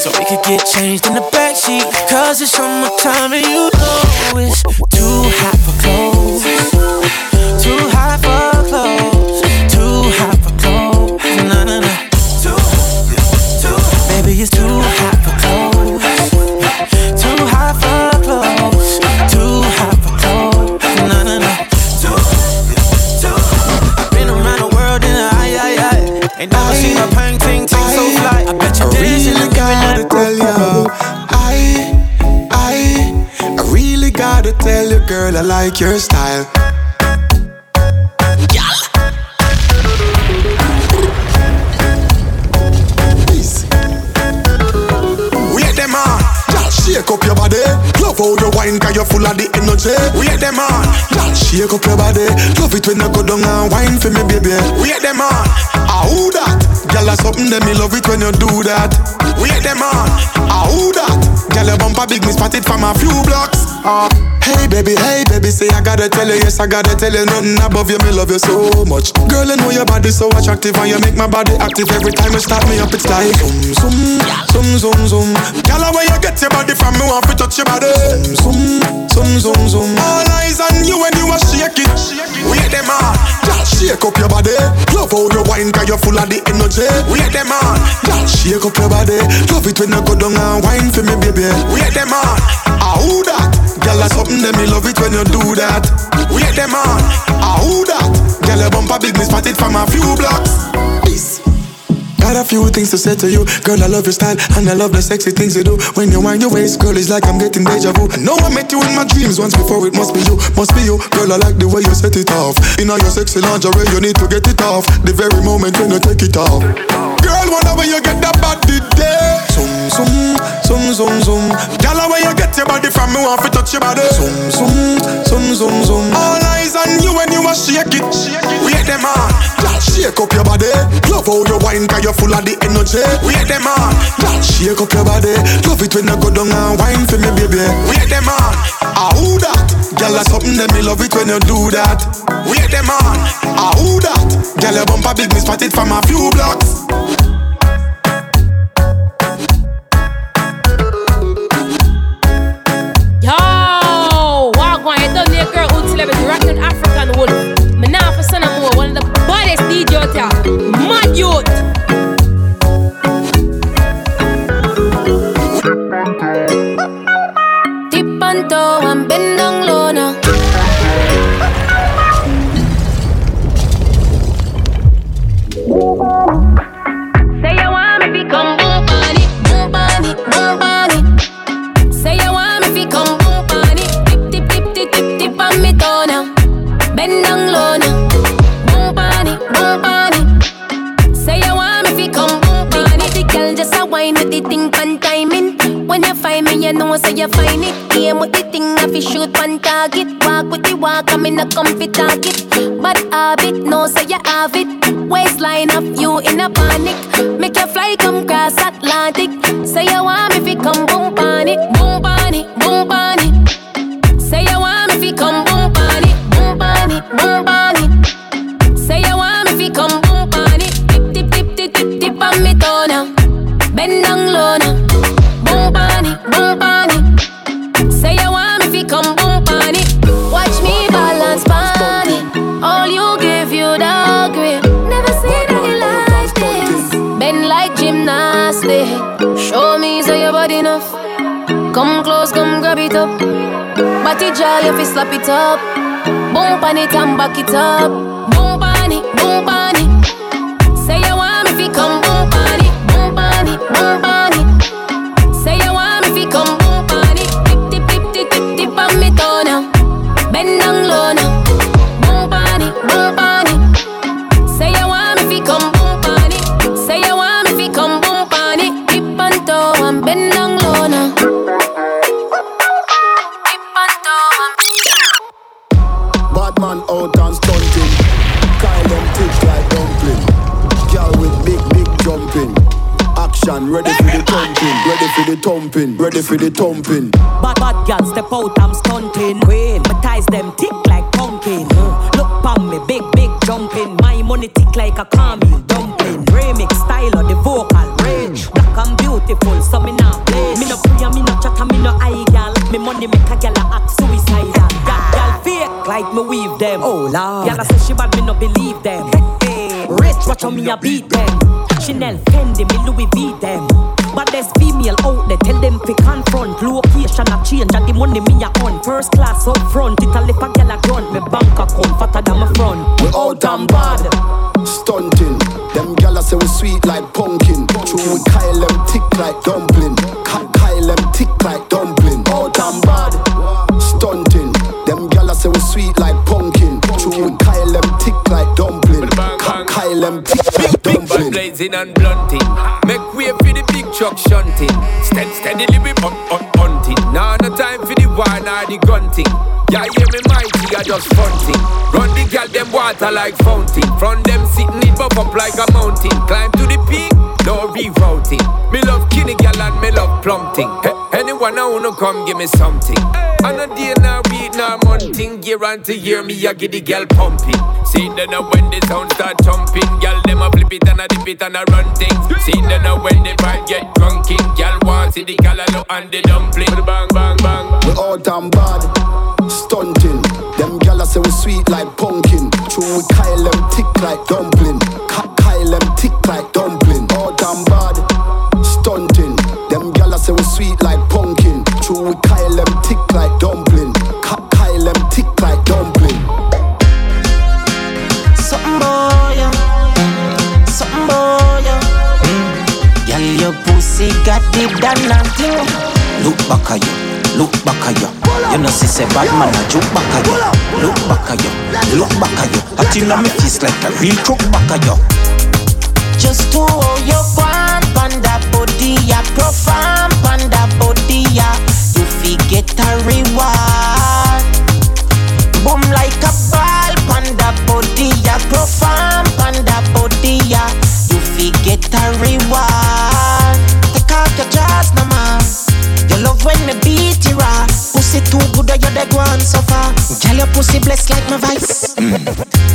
So we could get changed in the backseat. Cause it's summertime and you know it's too hot for clothes. Girl, I like your style. Shake up your body. Love how you wine, cause you're full of the energy. We Wait them on, y'all shake up your body. Love it when you go down and wine for me, baby. We Wait them on, ah who that? Girl, that's something that me love it when you do that. We Wait them on, ah who that? Girl, your bumper big, me spot it from a few blocks. Ah, hey baby, hey baby, say I gotta tell you, yes I gotta tell you, nothing above you, me love you so much. Girl, I know your body so attractive and you make my body active every time you start me up. It's like zoom, zoom, zoom, zoom, zoom. Girl, where you get your body from, me want to touch your body. Zoom, zoom, zoom, zoom. zoom. All eyes on you when you are shake it. Wait them on, girl, shake up your body. Love how you wine, cause you're full of the energy. Wait them on, girl, shake up your body. Love it when you go down and wine for me, baby. Wait them on? Girl, that's something that me love it when you do that. Wait them on, ah who that? Girl, your bumper big, me spot it from a few blocks. Got a few things to say to you, girl. I love your style and I love the sexy things you do. When you wind your waist, girl, it's like I'm getting deja vu. I know I met you in my dreams once before. It must be you, must be you, girl. I like the way you set it off. In all your sexy lingerie, you need to get it off. The very moment when you take it off, girl. Where you get that body there. Zoom, zoom, zoom, zoom, zoom. Girl, where you get your body from? Me want to touch your body. Zoom, zoom, zoom, zoom, zoom. All eyes on you when you a shake it. Wait them on. Shake up your body. Love how you wine, cause you're full of the energy. Wait them on. Shake up your body. Love it when you go down and wine for me, baby. Wait them on, ah who that? Girl, that's something that me love it when you do that. Wait them on, ah who that? Girl, your bumper big, me spot it from a few blocks. Celebrity, rocking African for son more, one of the baddest DJ out. Mad youth. Tip on toe and bend thing pan timing. When you find me, you know say you find it. Game with the thing I fi shoot one target. Walk with the walk, I'm in a comfy target. But habit, no say you have it. Waistline of you in a panic. Make you fly come cross Atlantic. Say you want me fi come boom on it, boom on it, boom on it. Say you want me fi come boom on it, boom on it, boom on it. Say you want me fi come boom on it, tip tip tip tip tip tip on me toe now. Bend down Come close, come grab it up. Body jaw, you fi slap it up. Boom on it and back it up. Boom on it, boom on Ready for the thumping. Bad bad girl step out, I'm stunting. Queen, my ties them tick like pumpkin. Look pon me, big big jumping. My money tick like a caramel dumpling. Remix style of the vocal range. Black and beautiful, so me not play. Me no pray, me no chat, me no eye girl. Me money make a girl act suicidal. Girl, girl fake like me weave them. Oh lord, girl I say she bad, me no believe them. Hey, rich, watch how me a beat them. Chanel, Fendi, me Louis V them. But there's female out there, tell them fi confront Location a change and the money me a on First class up front, it a lip a gyal a grunt Me bank account fatter than my front We out and bad. Stunting. Them gyal say we sweet like pumpkin. True we Kyle them tick like dumpling. Kyle them tick like dumpling. Out and bad. Stunting. Them gyal say we sweet like pumpkin. True we Kyle them tick like dumpling. Kyle them tick and blunting. Make way for the big truck shunting. Steady, steadily we up, up, hunting. Now no time for the war nor the gunting. Yeah, hear me mighty, I just fronting. Run the gal them water like fountain. From them sitting it buff up like a mountain. Climb to the peak, no rerouting. Me love kinny gal and me love plumping. Anyone I wanna come give me something. On a day now week now monthing. Year on to year me I get the gal pumping. See then now when the sound start thumping, gal them a flip it and a dip it and a run things. See then now when the vibe get drunking, gal want see the callaloo and the dumpling. Bang bang bang. We all and bad, stunting. Them gyal say we sweet like pumpkin. True we Kyle them tick like dumpling. Kyle them tick like dumpling. Got the damn thing. Look back at you, look back at you. You know, see, say bad man, a joke back at you. Look back at you, look back at you. At you know me like a real crook back at you. Just to hold your quan, panda body, ya profile, panda body. You fi get a reward. When me beat you raw. Pussy too good, or you dead one so far. Girl, your pussy blessed like my vice. Mm.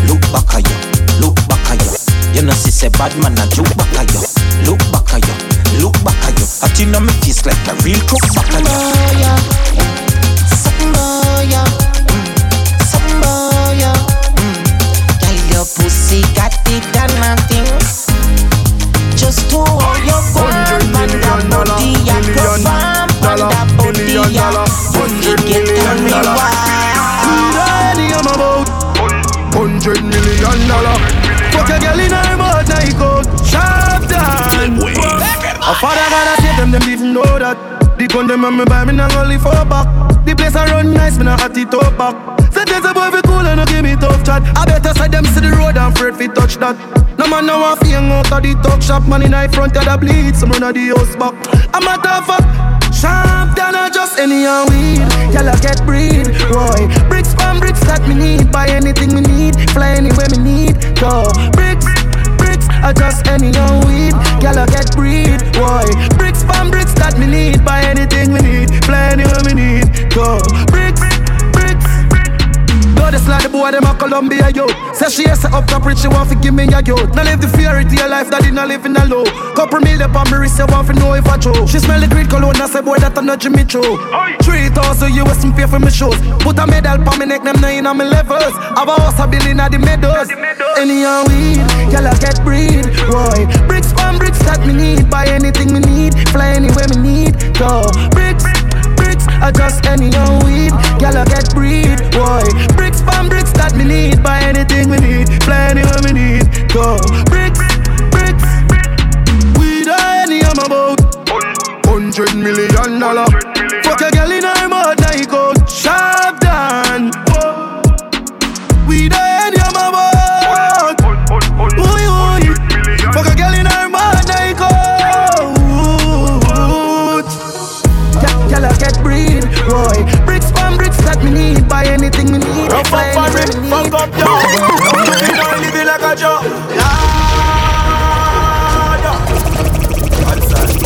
Look back at you, look back at you. You know, see, say bad man, a joke back at you. Look back at you, look back at you. At you know me face like a real crook back at you. Something boy, yeah. Something boy, yeah. Girl, your pussy got the damn thing. Just to father gotta save them, them didn't know that. The gun them on me buy me not only for back. The place I run nice, me not hot it up back. Say there's a boy fi cool and no give me tough chat. I better side them see the road and afraid fi touch that. No man now want hang out of the talk shop. Man in high front of the bleed, some run of the house back. I'm a tough fuck, sharp than I just any old weed. Y'all get breed, boy. Bricks from bricks that me need. Buy anything me need, fly anywhere me need. Go bricks, I just any old weed. Y'all get breed, boy. Bricks from bricks that me need. Buy anything we need, fly anywhere me need. Go bricks. Know this like the boy, them a Columbia, yo. Say she has up top rich, she want to give me a yo. Now live the fairy of life that did not live in a low. Couple meal up on me wrist, you want to know if I true. She smell the great cologne, I say boy, that a not Jimmy Choo. Three thousand US me pay for me shoes. Put a medal on me neck, them nine on me levels. Have a house a building at the meadows. Any young weed, y'all get breed, boy. Bricks from bricks that me need, buy anything me need, fly anywhere me need. Go bricks. Bricks I just any young weed, I get breed, boy. Bricks from bricks that me need, buy anything we need, fly anywhere we need. Go bricks, bricks. Weed any I'm about. Hundred million dollar. Fuck a girl in her mouth, now you go sharp down. Weed any I'm about. Oy, oy. Fuck a girl in her mouth, now you go. Girl, I get breed, boy. Bricks from bricks that me need. Buy anything me need. Rough up for it, fuck up, yo. You know, living like a joke.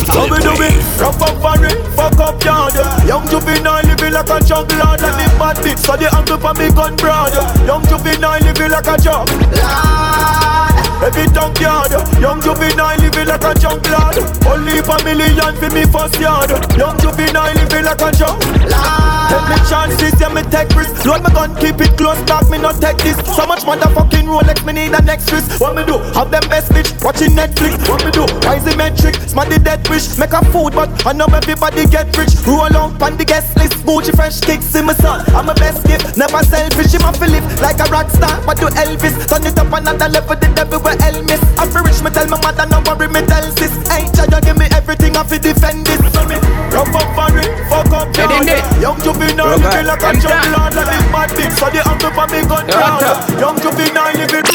How we do it? Rough up for it, fuck up yard Young juvenile living like a juggler Let me bad bitch, so they the angle for me gun broad Young juvenile living like a juggler Every junkyard, young juvenile living like a junk lad. Only for million for me first yard. Young juvenile living like a junk lad. Me chances, yeah me take risks. Load my gun, keep it close, back me not take this. So much motherfucking Rolex, me need an extras. What me do? Have them best bitch watching Netflix. What me do? The metric, the dead wish. Make a food, but I know everybody get rich. Roll on the guest list, Gucci fresh kicks in my son. I'm a best gift, never selfish. I'm a live like a rock star, but do Elvis. Turn it up another level, the devil will help miss. I'm for rich, me tell my mother, no worry, me tell sis. Ain't try to give me everything, I fi defend this. So rough up for it, fuck up, yard. Young juvenile, living like a junk lord, like big bad bitch. So the uncle for me gun proud. Young juvenile, living.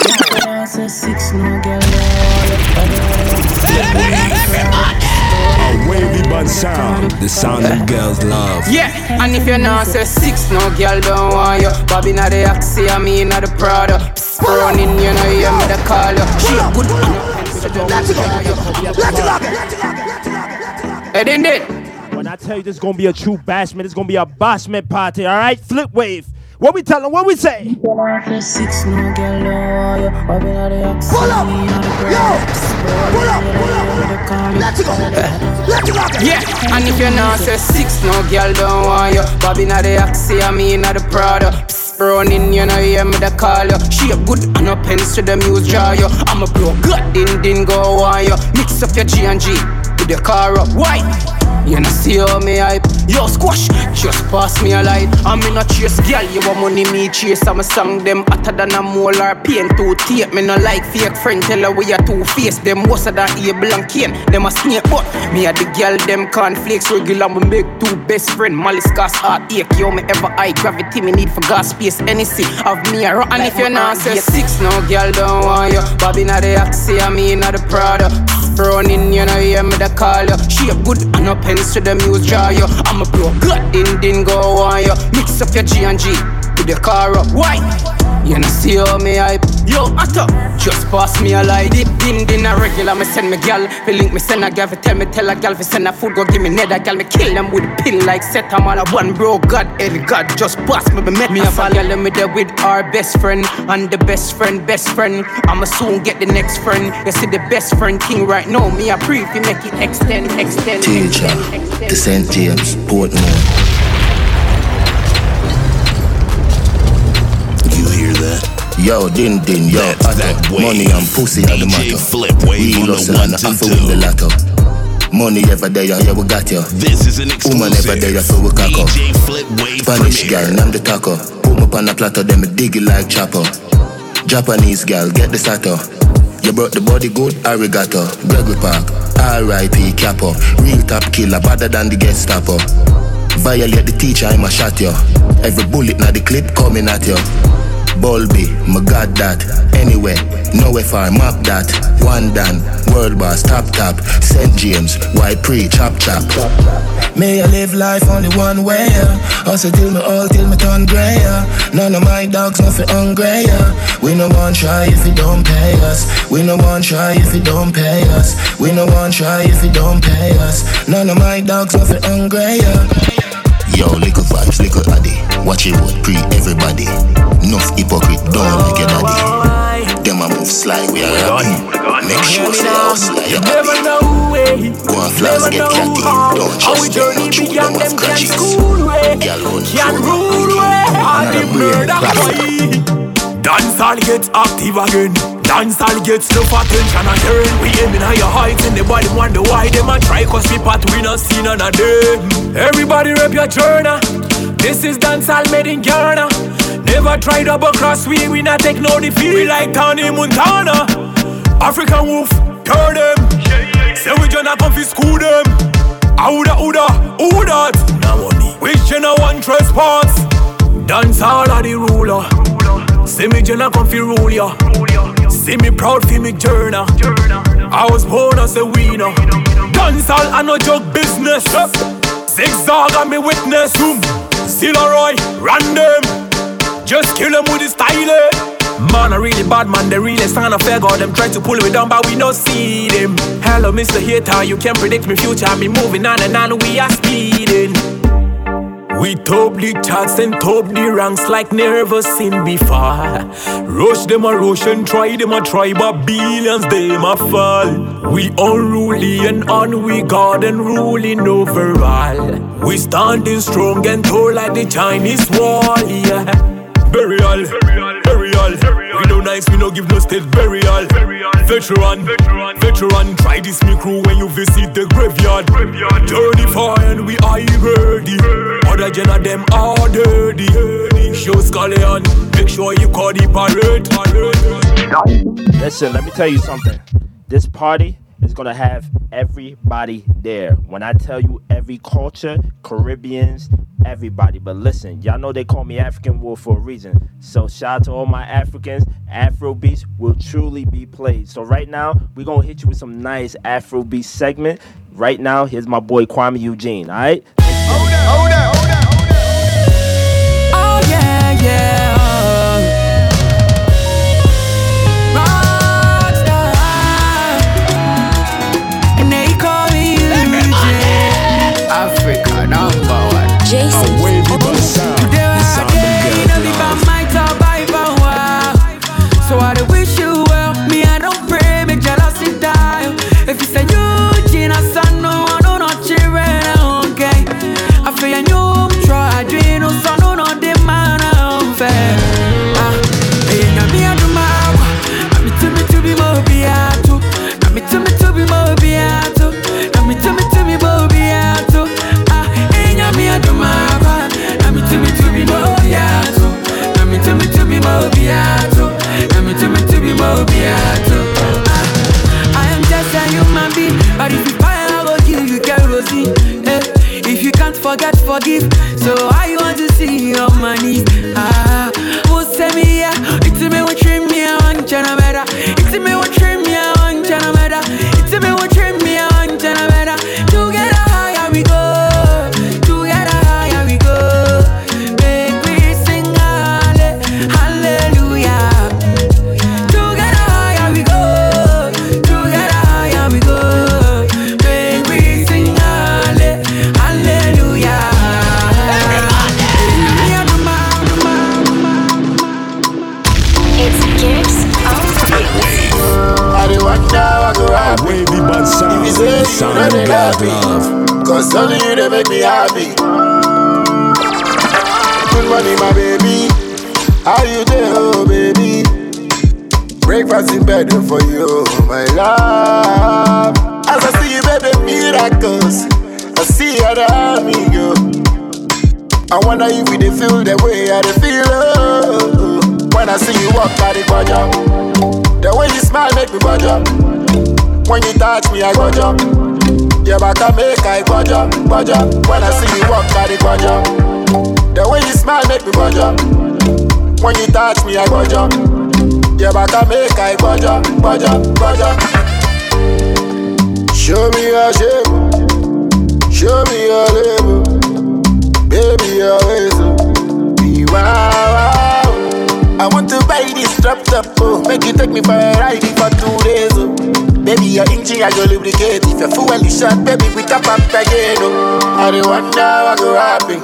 Six no girl, A wavy bun sound, the sound them girls love. Yeah, and if you're not say six, no girl don't want you. Bobby not the Axie, I mean not the Prada. Psst, running, you know you me the call you. She good. Let's go. Let's go. Hey, then, then. When I tell you this is gonna be a true bashment, it's gonna be a bashment party, alright? Flip wave. What we tell them? What we say? Six no girl don't want you. Bobby not the Axie, Pull up, me not the yo. Pull up, pull up. Let's go. Let's go. Yeah, and if you're not say six, no girl don't want you. Bobby not the Axie, I mean not the Prada. Psst, running, you know you me the call you. A good and no pens to the muse draw you. I'm a blow, good, din din go on you. Mix up your G and G with your car up. Why? You know see how me hype. Yo squash, just pass me a light. I'm in a chase, girl, you want money me chase. I'm a song them hotter than a molar pain Two tape, me no like fake friend. Tell her we are two face. Them most of that able and cane. Them a snake but Me a the girl, them cornflakes Regular. Me make two best friend Malice gas heart ache. Yo me ever high gravity Me need for gas space. Anything of me a run And if you're not say six, no girl don't want you. Bobby not the Axie, I mean not the Prada Running, you know, hear me the call you. She a good and pens to the muse draw you. I'm a blow, good din din go on you. Mix up your G and G with your car up. Why? You know see how me hype. Yo, Atta, just pass me a light. Dip, din, din, a regular Me send me gal. Fi link me send a gal. Fi tell me tell a gal. Fi send a food Go give me nether gal. Me kill them with a pin like set. I'm all a one bro. God, any God Just pass me, me met Me have a gal and me there with our best friend And the best friend, best friend. I'ma soon get the next friend. You see the best friend king right now. Me a pre fi make it extend, extend, Teacher, extend, to St. James, Portmore. Yo, din din, yo, that Otto. Money and pussy are the matter. Flip wave we on the one and to win the lotto. Money ever there, yeah, we got you. This is an Woman ever there, exclusive. so we cock up. DJ Flip Wave Spanish girl. I'm the taco. Put me on a platter, them me dig it like chopper. Japanese girl, get the sato. You brought the body good, arigato. Gregory Park, R.I.P. Capo. Real top killer, better than the Gestapo. Violate the teacher, I'ma shot you. Every bullet na the clip coming at you. Bulby, my got that. Anyway, nowhere far, map that. One done, world boss, top top. St. James, white pre, chop chop. May I live life only one way, yeah. Also till me all, till me turn grey, yeah. None of my dogs nothing hungry, yeah. We no one try if you don't pay us. We no one try if you don't pay us. We no one try if you don't pay us. None of my dogs nothing hungry, yeah. Yo, little vibes, little addy. Watch it would pre everybody. Enough hypocrite, don't like your daddy. Them a move slide, we are happy. Make sure say I hustle, you Never happy. know way. Go and flash, get catty. Don't How we trust them, journey no chew began, them them with can grudges. school way. Girl, won't Can fool. rule way. All the Another murder brain boy. Dancehall gets active again. Dancehall gets enough attention again. We aiming higher heights and the body wonder why them a try cause we part we not seen none of them. Everybody rep your journal. This is dancehall made in Ghana. Never try double cross we, we not take no defeat. We like Tony Montana. African wolf, turn them. Say we just come fi school them. Ouda, ouda, who that? No money. Which gen a one trespass? Dance all of the ruler. See me gen a come fi rule ya. See me proud fi me journey. I was born as a winner. Dance all I no joke business. Zigzag and me witness. Boom. Zilla Roy, random. Just kill them with the style. eh. Man, a really bad man, they really stand a fair God. Them try to pull me down, but we no see them. Hello, Mr. Hater, you can't predict me future. Be moving on and on, we are speeding. We top the charts and top the ranks like never seen before. Rush them a rush and try them a try, but billions them a fall. We unruly and on we God and ruling overall. We standing strong and tall like the Chinese wall, yeah. Burial, burial, We no nice, we no give no state burial. Veteran, veteran, try this me crew when you visit the graveyard. Journey far and we are ready. Other gen of them are dirty. Show Scallion, make sure you call the parade. Listen, let me tell you something. This party is gonna have everybody there. When I tell you every culture, Caribbeans, everybody. But listen, y'all know they call me African Wolf for a reason. So shout out to all my Africans. Afro beats will truly be played. So right now, we're gonna hit you with some nice Afro beat segment. Right now, here's my boy Kuami Eugene. All right. Oh yeah, yeah. Number one. Jason. Forget, forgive. So I want to see you on my knees. Ah, who send me here? It's me what trim me a one chana only you they make me happy. Good money, my baby. How you doing, oh baby? Breakfast in bed for you, my love. As I see you, baby, miracles. I see how the army go. I wonder if you feel the way I feel. Oh, when I see you walk by the corner. The way you smile make me budge When you touch me, I go. Back I make I budge up. When I see you walk the budge The way you smile make me budge When you touch me, I. Yeah, but I make I jump, go jump. Show me your shape, show me your label, baby your ways. Be wow. I want to buy this drop top, oh. Make you take me for a ride for two days, oh. Baby, your engine I go lubricate. If your fuel is short, baby, we top up again, oh. I don't wonder what go happen.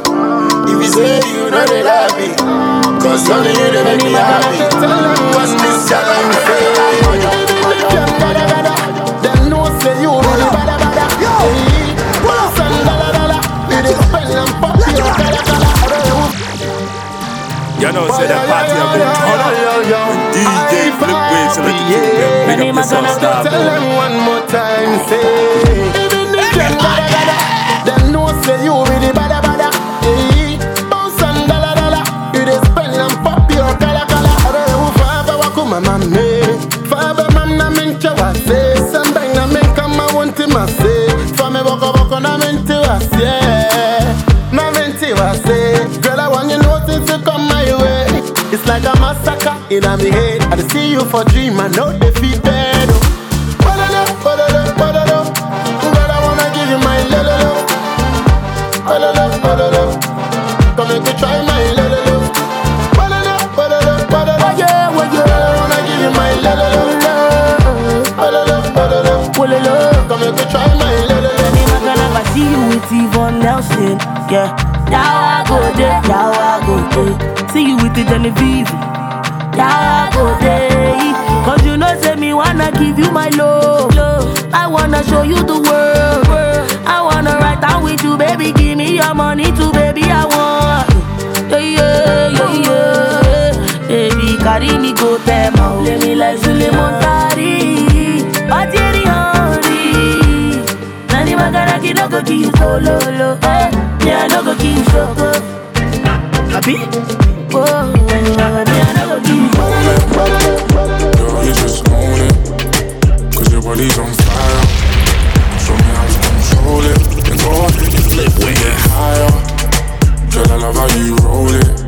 If you say you know they love me, cause only you they make me happy. Cause this your life, Them know say you really bada bada. Hey, pass and dala dala. It is spell and pop your kala kala. You know, say that party a bit turn up. DJ Flip Wave the tune them. Big up yourself, star Tell them one more time, say. Them bada bada. Them know say you really bada bada. Hey, bounce and dala dala. It is spell and pop your kala kala. Aro fava wakuma mame. Fava mamna mencha wase. Sambang na menka ma wanti mase. Fame boko boko na menti wase. Like a massacre in my head. I see you for dream, I know defeated. Badalo, badalo, badalo. Girl, I wanna give you my lelelo. Badalo, badalo. Come me try my lelelo. Badalo, badalo, badalo. Oh yeah, oh yeah. Girl, I wanna give you my lelelo. Badalo, badalo. Walalo. Come make me try my. Any man can never see you with Yvonne Nelson. Yeah. Now I go there, now I See you with the Genevieve. Go there. Cause you know, say me wanna give you my love. I wanna show you the world. I wanna ride down with you, baby. Give me your money too, baby. I want. Yeah, yeah, yeah, yeah. Baby, carry me go them out. Let me like Suleiman Tari. Patieri honey. Nani magaraki no go kill solo lo. Eh, yeah, no go kill shoko. Abi? No go kill solo. Girl, you just own your body's on fire. Show me how control it. Ahead, flip higher. Girl, I love how you roll it.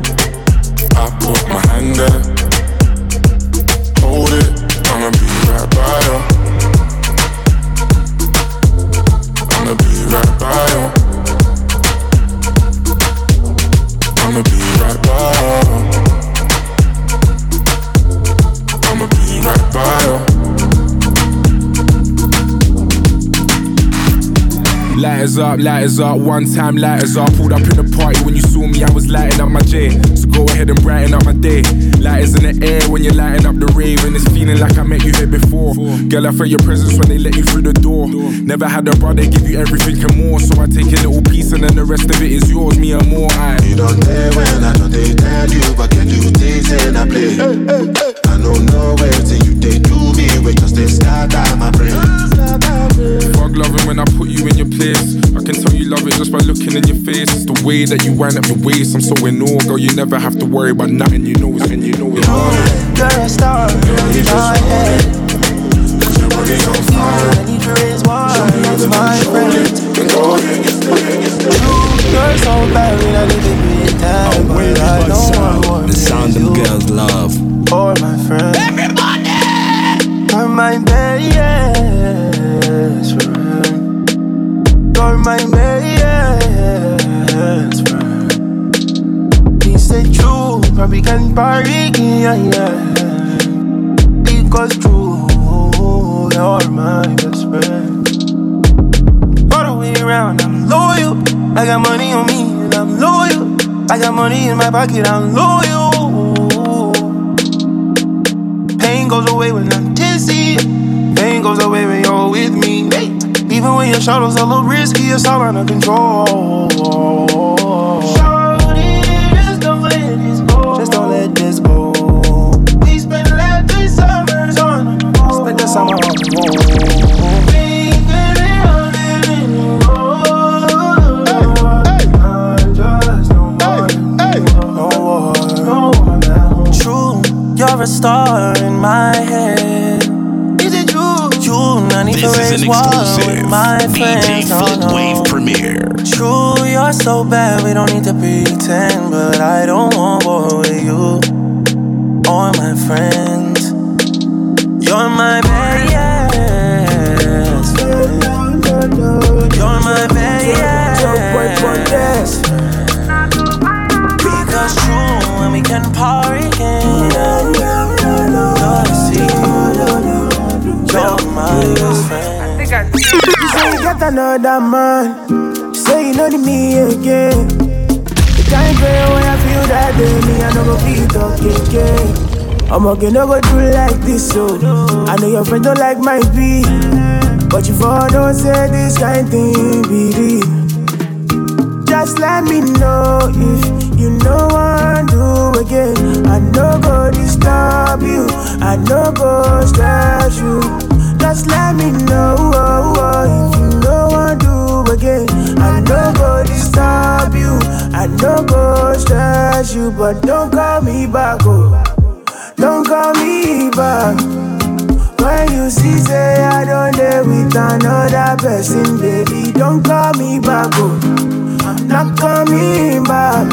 Lighters up, lighters up, one time lighters up. Pulled up in the party when you saw me, I was lighting up my J. So go ahead and brighten up my day. Lighters in the air when you're lighting up the rave, and it's feeling like I met you here before. Girl, I felt your presence when they let you through the door. Never had a brother give you everything and more, so I take a little piece and then the rest of it is yours, me and more. I. You don't care when I know they tell you, but can you taste and I play? hey I don't know where till you they do me, we just they scatter my brain. Fuck loving when I put you in your place. Can tell you love it just by looking in your face. It's the way that you wind up your waist. I'm so in awe, girl. You never have to worry about nothing. You know it's and you know it's You're a star in my head. I need to raise to my friends. True, probably can party, yeah, yeah. Because true, you're my best friend. All the way around, I'm loyal. I got money on me and I'm loyal. I got money in my pocket, I'm loyal. Pain goes away when I'm dizzy. Pain goes away when you're with me. Even when your shadow's a little risky, it's all under control. A star in my head. Is it true? You, not need to This is raise an war exclusive with my DJ friends. Oh, Flip no. Wave premiere. True, you're so bad, we don't need to pretend. But I don't want war with you. friend. You're my best friend. You're my best Because true when we can party get another man. Say you know me again. The kind girl when I feel that day, me I no go feel talking again. I'm okay, no go do like this, so I know your friend don't like my beat, but you for don't say this kind thing be. Just let me know if you know what do again. I no go disturb you, I no go stress you. Just let me know oh, oh, if you know what do again. I no go disturb you, I no go stress you, but don't call me back, oh. Don't call me back. When you see say I don't live with another person, baby, don't call me back. Oh, not coming back.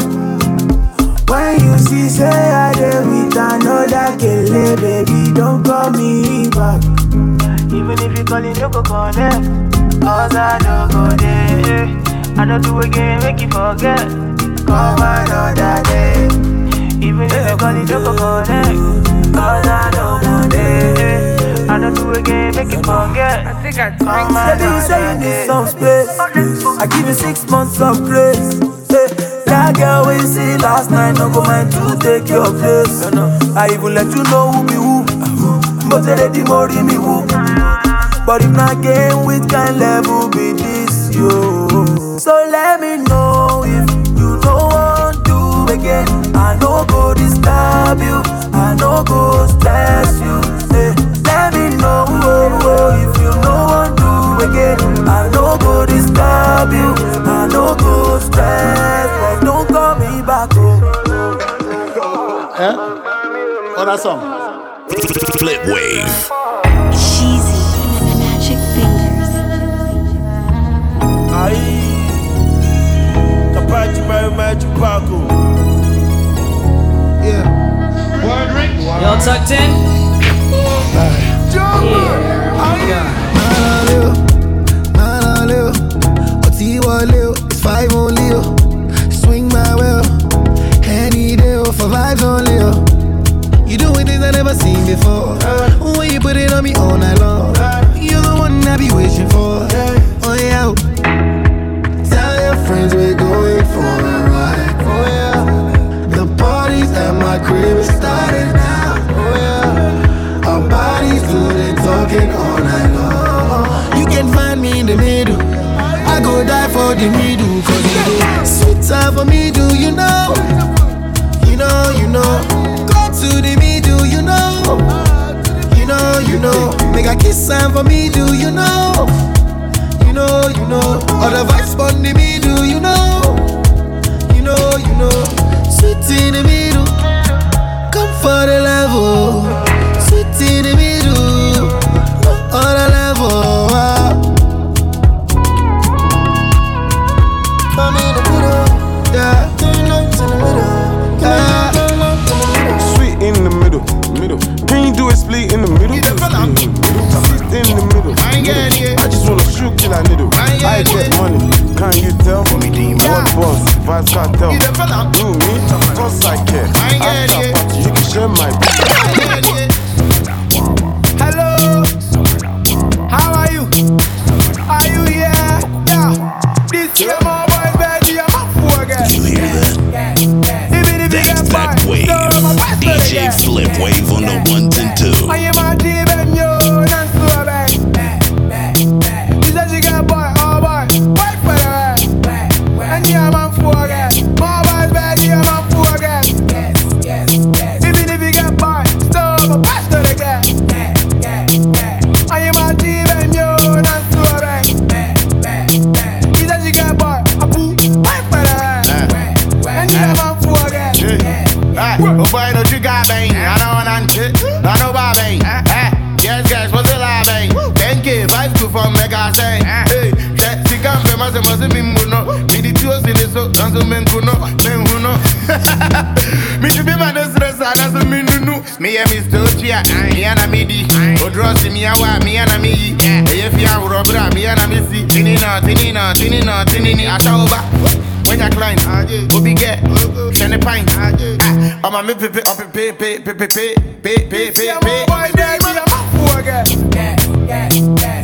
When you see say I live with another killer, baby, don't call me back. Even if you call it, don't go connect. Cause I don't go there. I don't do again, make you forget. Come another day. Even if you call it, don't go connect. Cause I don't want it. I don't do again, make you forget. I think I Come Baby, you say you need some space. I give you six months of grace. Hey, that girl we see last night, no go mind to take your place. I even let you know who be who. But they the money me who. But if not game with kind level be this yo. So let me know if you don't want to again. I no go disturb you. I no go stress you. Hey, let me know oh, oh, if you no want to again. I no go disturb you. I no go stress, but don't call me back. Oh. Eh? That song. Flip wave. Cheesy. Magic fingers. Aí, capaz de mais Magic Paco. Y'all tucked in? Ọtí wọlé o, it's five oh only o. Swing before. When you put it on me all night long, you're the one I be wishing for. Oh yeah. Tell your friends we're going for a ride. Oh yeah. The parties at my crib is starting now. Oh yeah. Our bodies do the talking all night long. You can find me in the middle. I go die for the middle. Cause you go sweet time for me, do you know? You know, you know. Go to the. You know. Make a kiss sign for me, do you know? You know, you know. All the vibes on the middle, you know. You know, you know. Sweet in the middle. Come for the level. Oh. Sweet in the middle. In the middle. I just wanna shoot till I needle. I get money, can you tell? Me what boss? Vibes cartel. Do me, cause I care. After party, you can share my. Hello, how are you? Are you here? Yeah. This year, my boys, baby, I'm up for again. You hear that? That's that wave. DJ Flip Wave on the ones and twos. Be must must be muno. Me the two in the so, dance men kuno, men huno. *laughs* Me to be my stress, I got some minuno. Me and Miss Doja, ah, me and Amidi. Odrosi me awa, me and Ami. Eh, Eye fi awuro bra, me and Amisi. Tinina, tinina, tinina, tinini. Ashaoba. When you climb, Obi get, send a pint. I'm a me pepe, up pepe, pepe, pepe, pepe, pepe, pepe. Boy, there, me a man for again. Even if you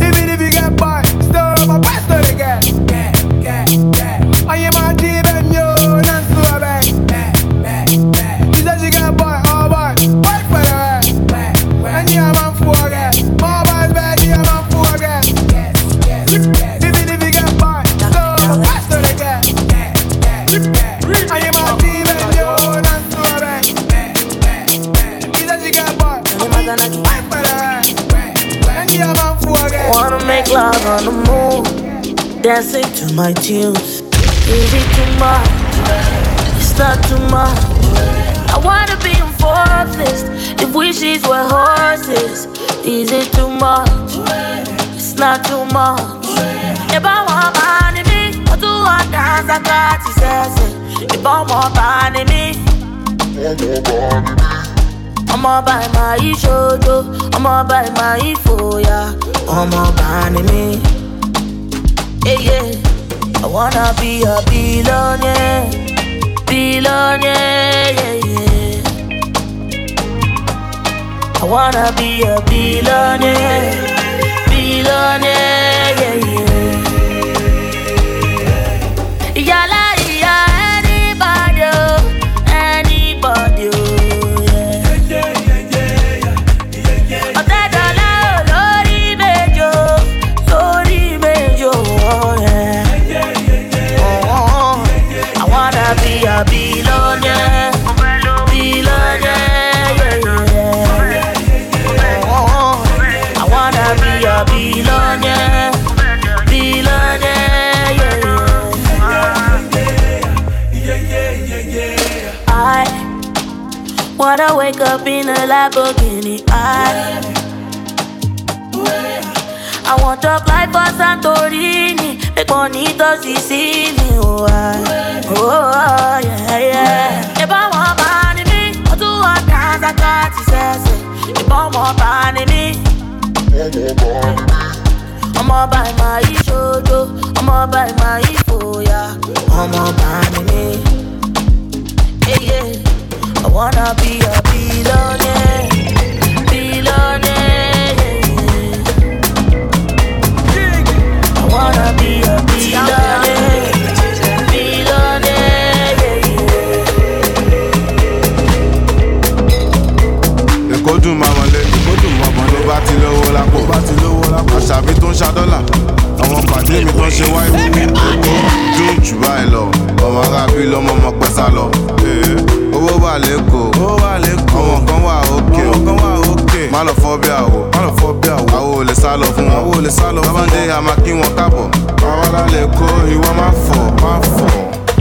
my tunes. Is it too much? It's not too much. I wanna be fourth list. If wishes were horses, is it too much? It's not too much. If I want money, me, I do want dance, I got to say. If I want money, me. I'ma buy my shojo, I'ma buy my foya, I'ma buy me. Yeah, yeah. I wanna be a billionaire, billionaire, yeah, yeah. I wanna be a billionaire, billionaire, yeah, yeah. Wanna wake up in a Lamborghini. I I want to fly for Santorini, make money to Sicily. Oh, I, oh, yeah, yeah. If I want money, me, I do I got to say. If I want money, me, I'ma buy my shojo, I'ma buy my foya, I'ma buy me. Yeah, yeah. I wanna be a billionaire, billionaire. I wanna be a billionaire. Èkó dùn máa wọlé, èkó dùn máa lówó lápò, bá ti lówó lápò. Àṣàbí tó ń ṣa dọ́là, àwọn pàdé mi tó ń ṣe wáyé. Èkó dùn jù báyìí lọ, ọmọ arábí lọ́mọ ọmọ pẹ́ sá lọ. Ee, Owó wà lẹ́kọ̀ọ́, owó wà lẹ́kọ̀ọ́. Àwọn kan wà òkè, àwọn kan wà òkè. Má lọ fọ́ bí àwò, má lọ fọ́ bí àwò. Àwo ò lè sá lọ fún wọn, àwo ò lè sá lọ fún wọn. Bábándé a máa kí wọn káàbọ̀. Àwa lálẹ́ kó ìwọ máa fọ̀, máa fọ̀.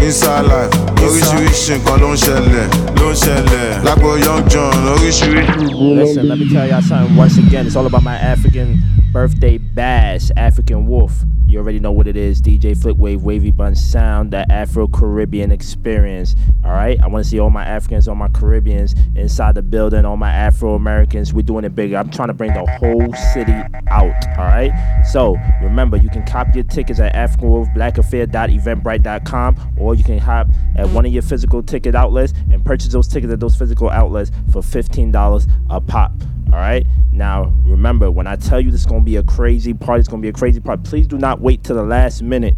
Inside life, oríṣiríṣi nǹkan ló ń ṣẹlẹ̀, ló ń ṣẹlẹ̀. Lágbo Young Jonn, oríṣiríṣi. Listen, let me tell y'all something once again. It's all about my African birthday bash, African Wolf. You already know what it is. DJ Flipwave, Wavy Bun Sound, that Afro Caribbean experience. All right. I want to see all my Africans, all my Caribbeans inside the building, all my Afro Americans. We're doing it big. I'm trying to bring the whole city out. All right. So remember, you can copy your tickets at AfricanWolf.blackaffair.eventbrite.com or you can hop at one of your physical ticket outlets and purchase those tickets at those physical outlets for $15 a pop. All right. Now, remember, when I tell you this is going to be a crazy party, it's going to be a crazy party. Please do not wait till the last minute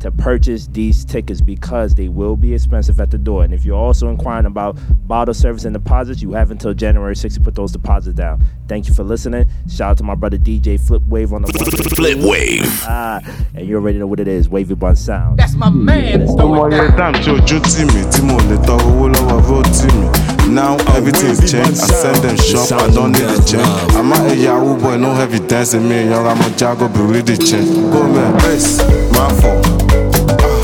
to purchase these tickets because they will be expensive at the door. And if you're also inquiring about bottle service and deposits, you have until January 6th to put those deposits down. Thank you for listening. Shout out to my brother DJ Flipwave on the one. Flipwave. Ah, and you already know what it is. Wavy Bun Sound. That's my man. Let's throw it yẹn down. dàm tí ojú tì mí tí mo lè tọrọ owó lọ́wọ́ bó tì mí. now everything's changed i send them shop i don need the change. àmọ́ ẹ̀yà awú boy no evidence mi ìyanra mo jágó bìrì the change. gómẹ̀ bẹ́ẹ̀sì máa fọ̀ ah,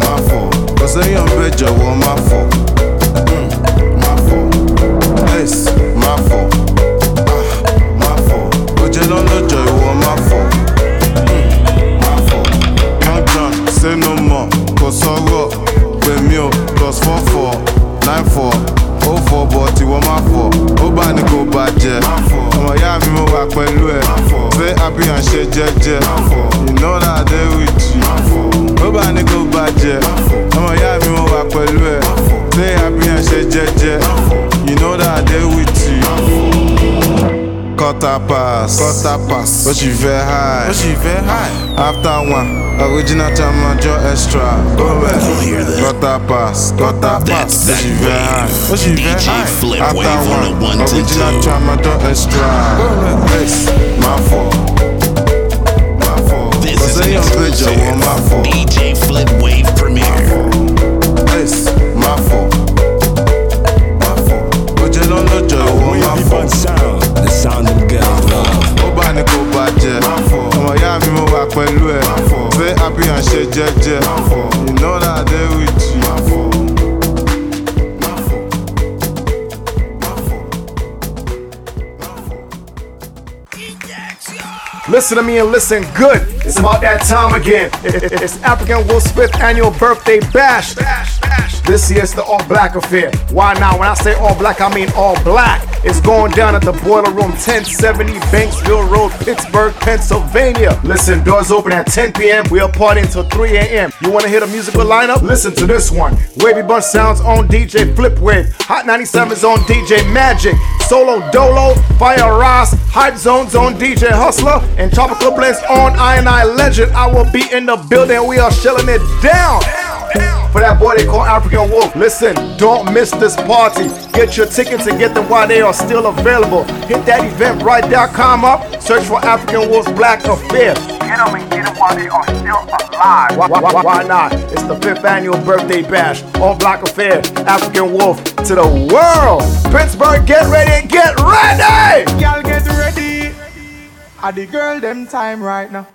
máa fọ̀ kò sẹ́yìn bẹ́ẹ̀ jọ̀wọ́ máa fọ̀ mm, máa fọ̀ bẹ́ẹ̀sì máa fọ̀ ah, máa fọ̀ òjẹ́ lọ́lọ́jọ́ ìwọ máa fọ̀. máa fọ̀. Young Jonn, say no bàjẹ́ ọmọ ìyá mi mo wà pẹ̀lú ẹ̀. Fẹ́ happy and ṣe jẹ́jẹ́. You know that I dey with you. Ó bá ní kó bàjẹ́. Ọmọ ìyá mi mo wà pẹ̀lú ẹ̀. Fẹ́ happy and ṣe jẹ́jẹ́. You know that I dey with you. Quarter pass, quarter pass. What you feel high? What you feel high? After one, original time your extra. Go back. Quarter pass, quarter pass. What you feel high? What you feel high? After one, original time your extra. Go back. Yes, my fault. My fault. This is an exclusive my fault. DJ Flip Wave premiere. Yes, my fault. My fault. Oje ló lọ́jọ́ ìwọ my fault. The sound of girl love. ó bá ní kó bàjẹ́ ọmọ ìyá mi mo wà pẹ̀lú you know that I dey with you. Listen to me and listen good. It's about that time again. It's African Wolf's fifth annual birthday bash. This year's the all black affair. Why now? When I say all black, I mean all black. It's going down at the Boiler Room 1070 Banksville Road, Pittsburgh, Pennsylvania. Listen, doors open at 10 p.m. We'll party until 3 a.m. You want to hear the musical lineup? Listen to this one. Wavy Bunch Sounds on DJ Flip Wave. Hot 97's on DJ Magic. Solo Dolo, Fire Ross, Hype Zones on DJ Hustler, and Tropical Blends on I and I Legend. I will be in the building. We are shelling it down. For that boy they call African Wolf. Listen, don't miss this party. Get your tickets and get them while they are still available. Hit that eventbrite.com up. Search for African Wolf's Black Affair. Get them and get them while they are still alive. Why, why, why, why not? It's the fifth annual birthday bash. on Black Affair, African Wolf to the world. Pittsburgh, get ready, get ready. Y'all get ready. Are the girl them time right now?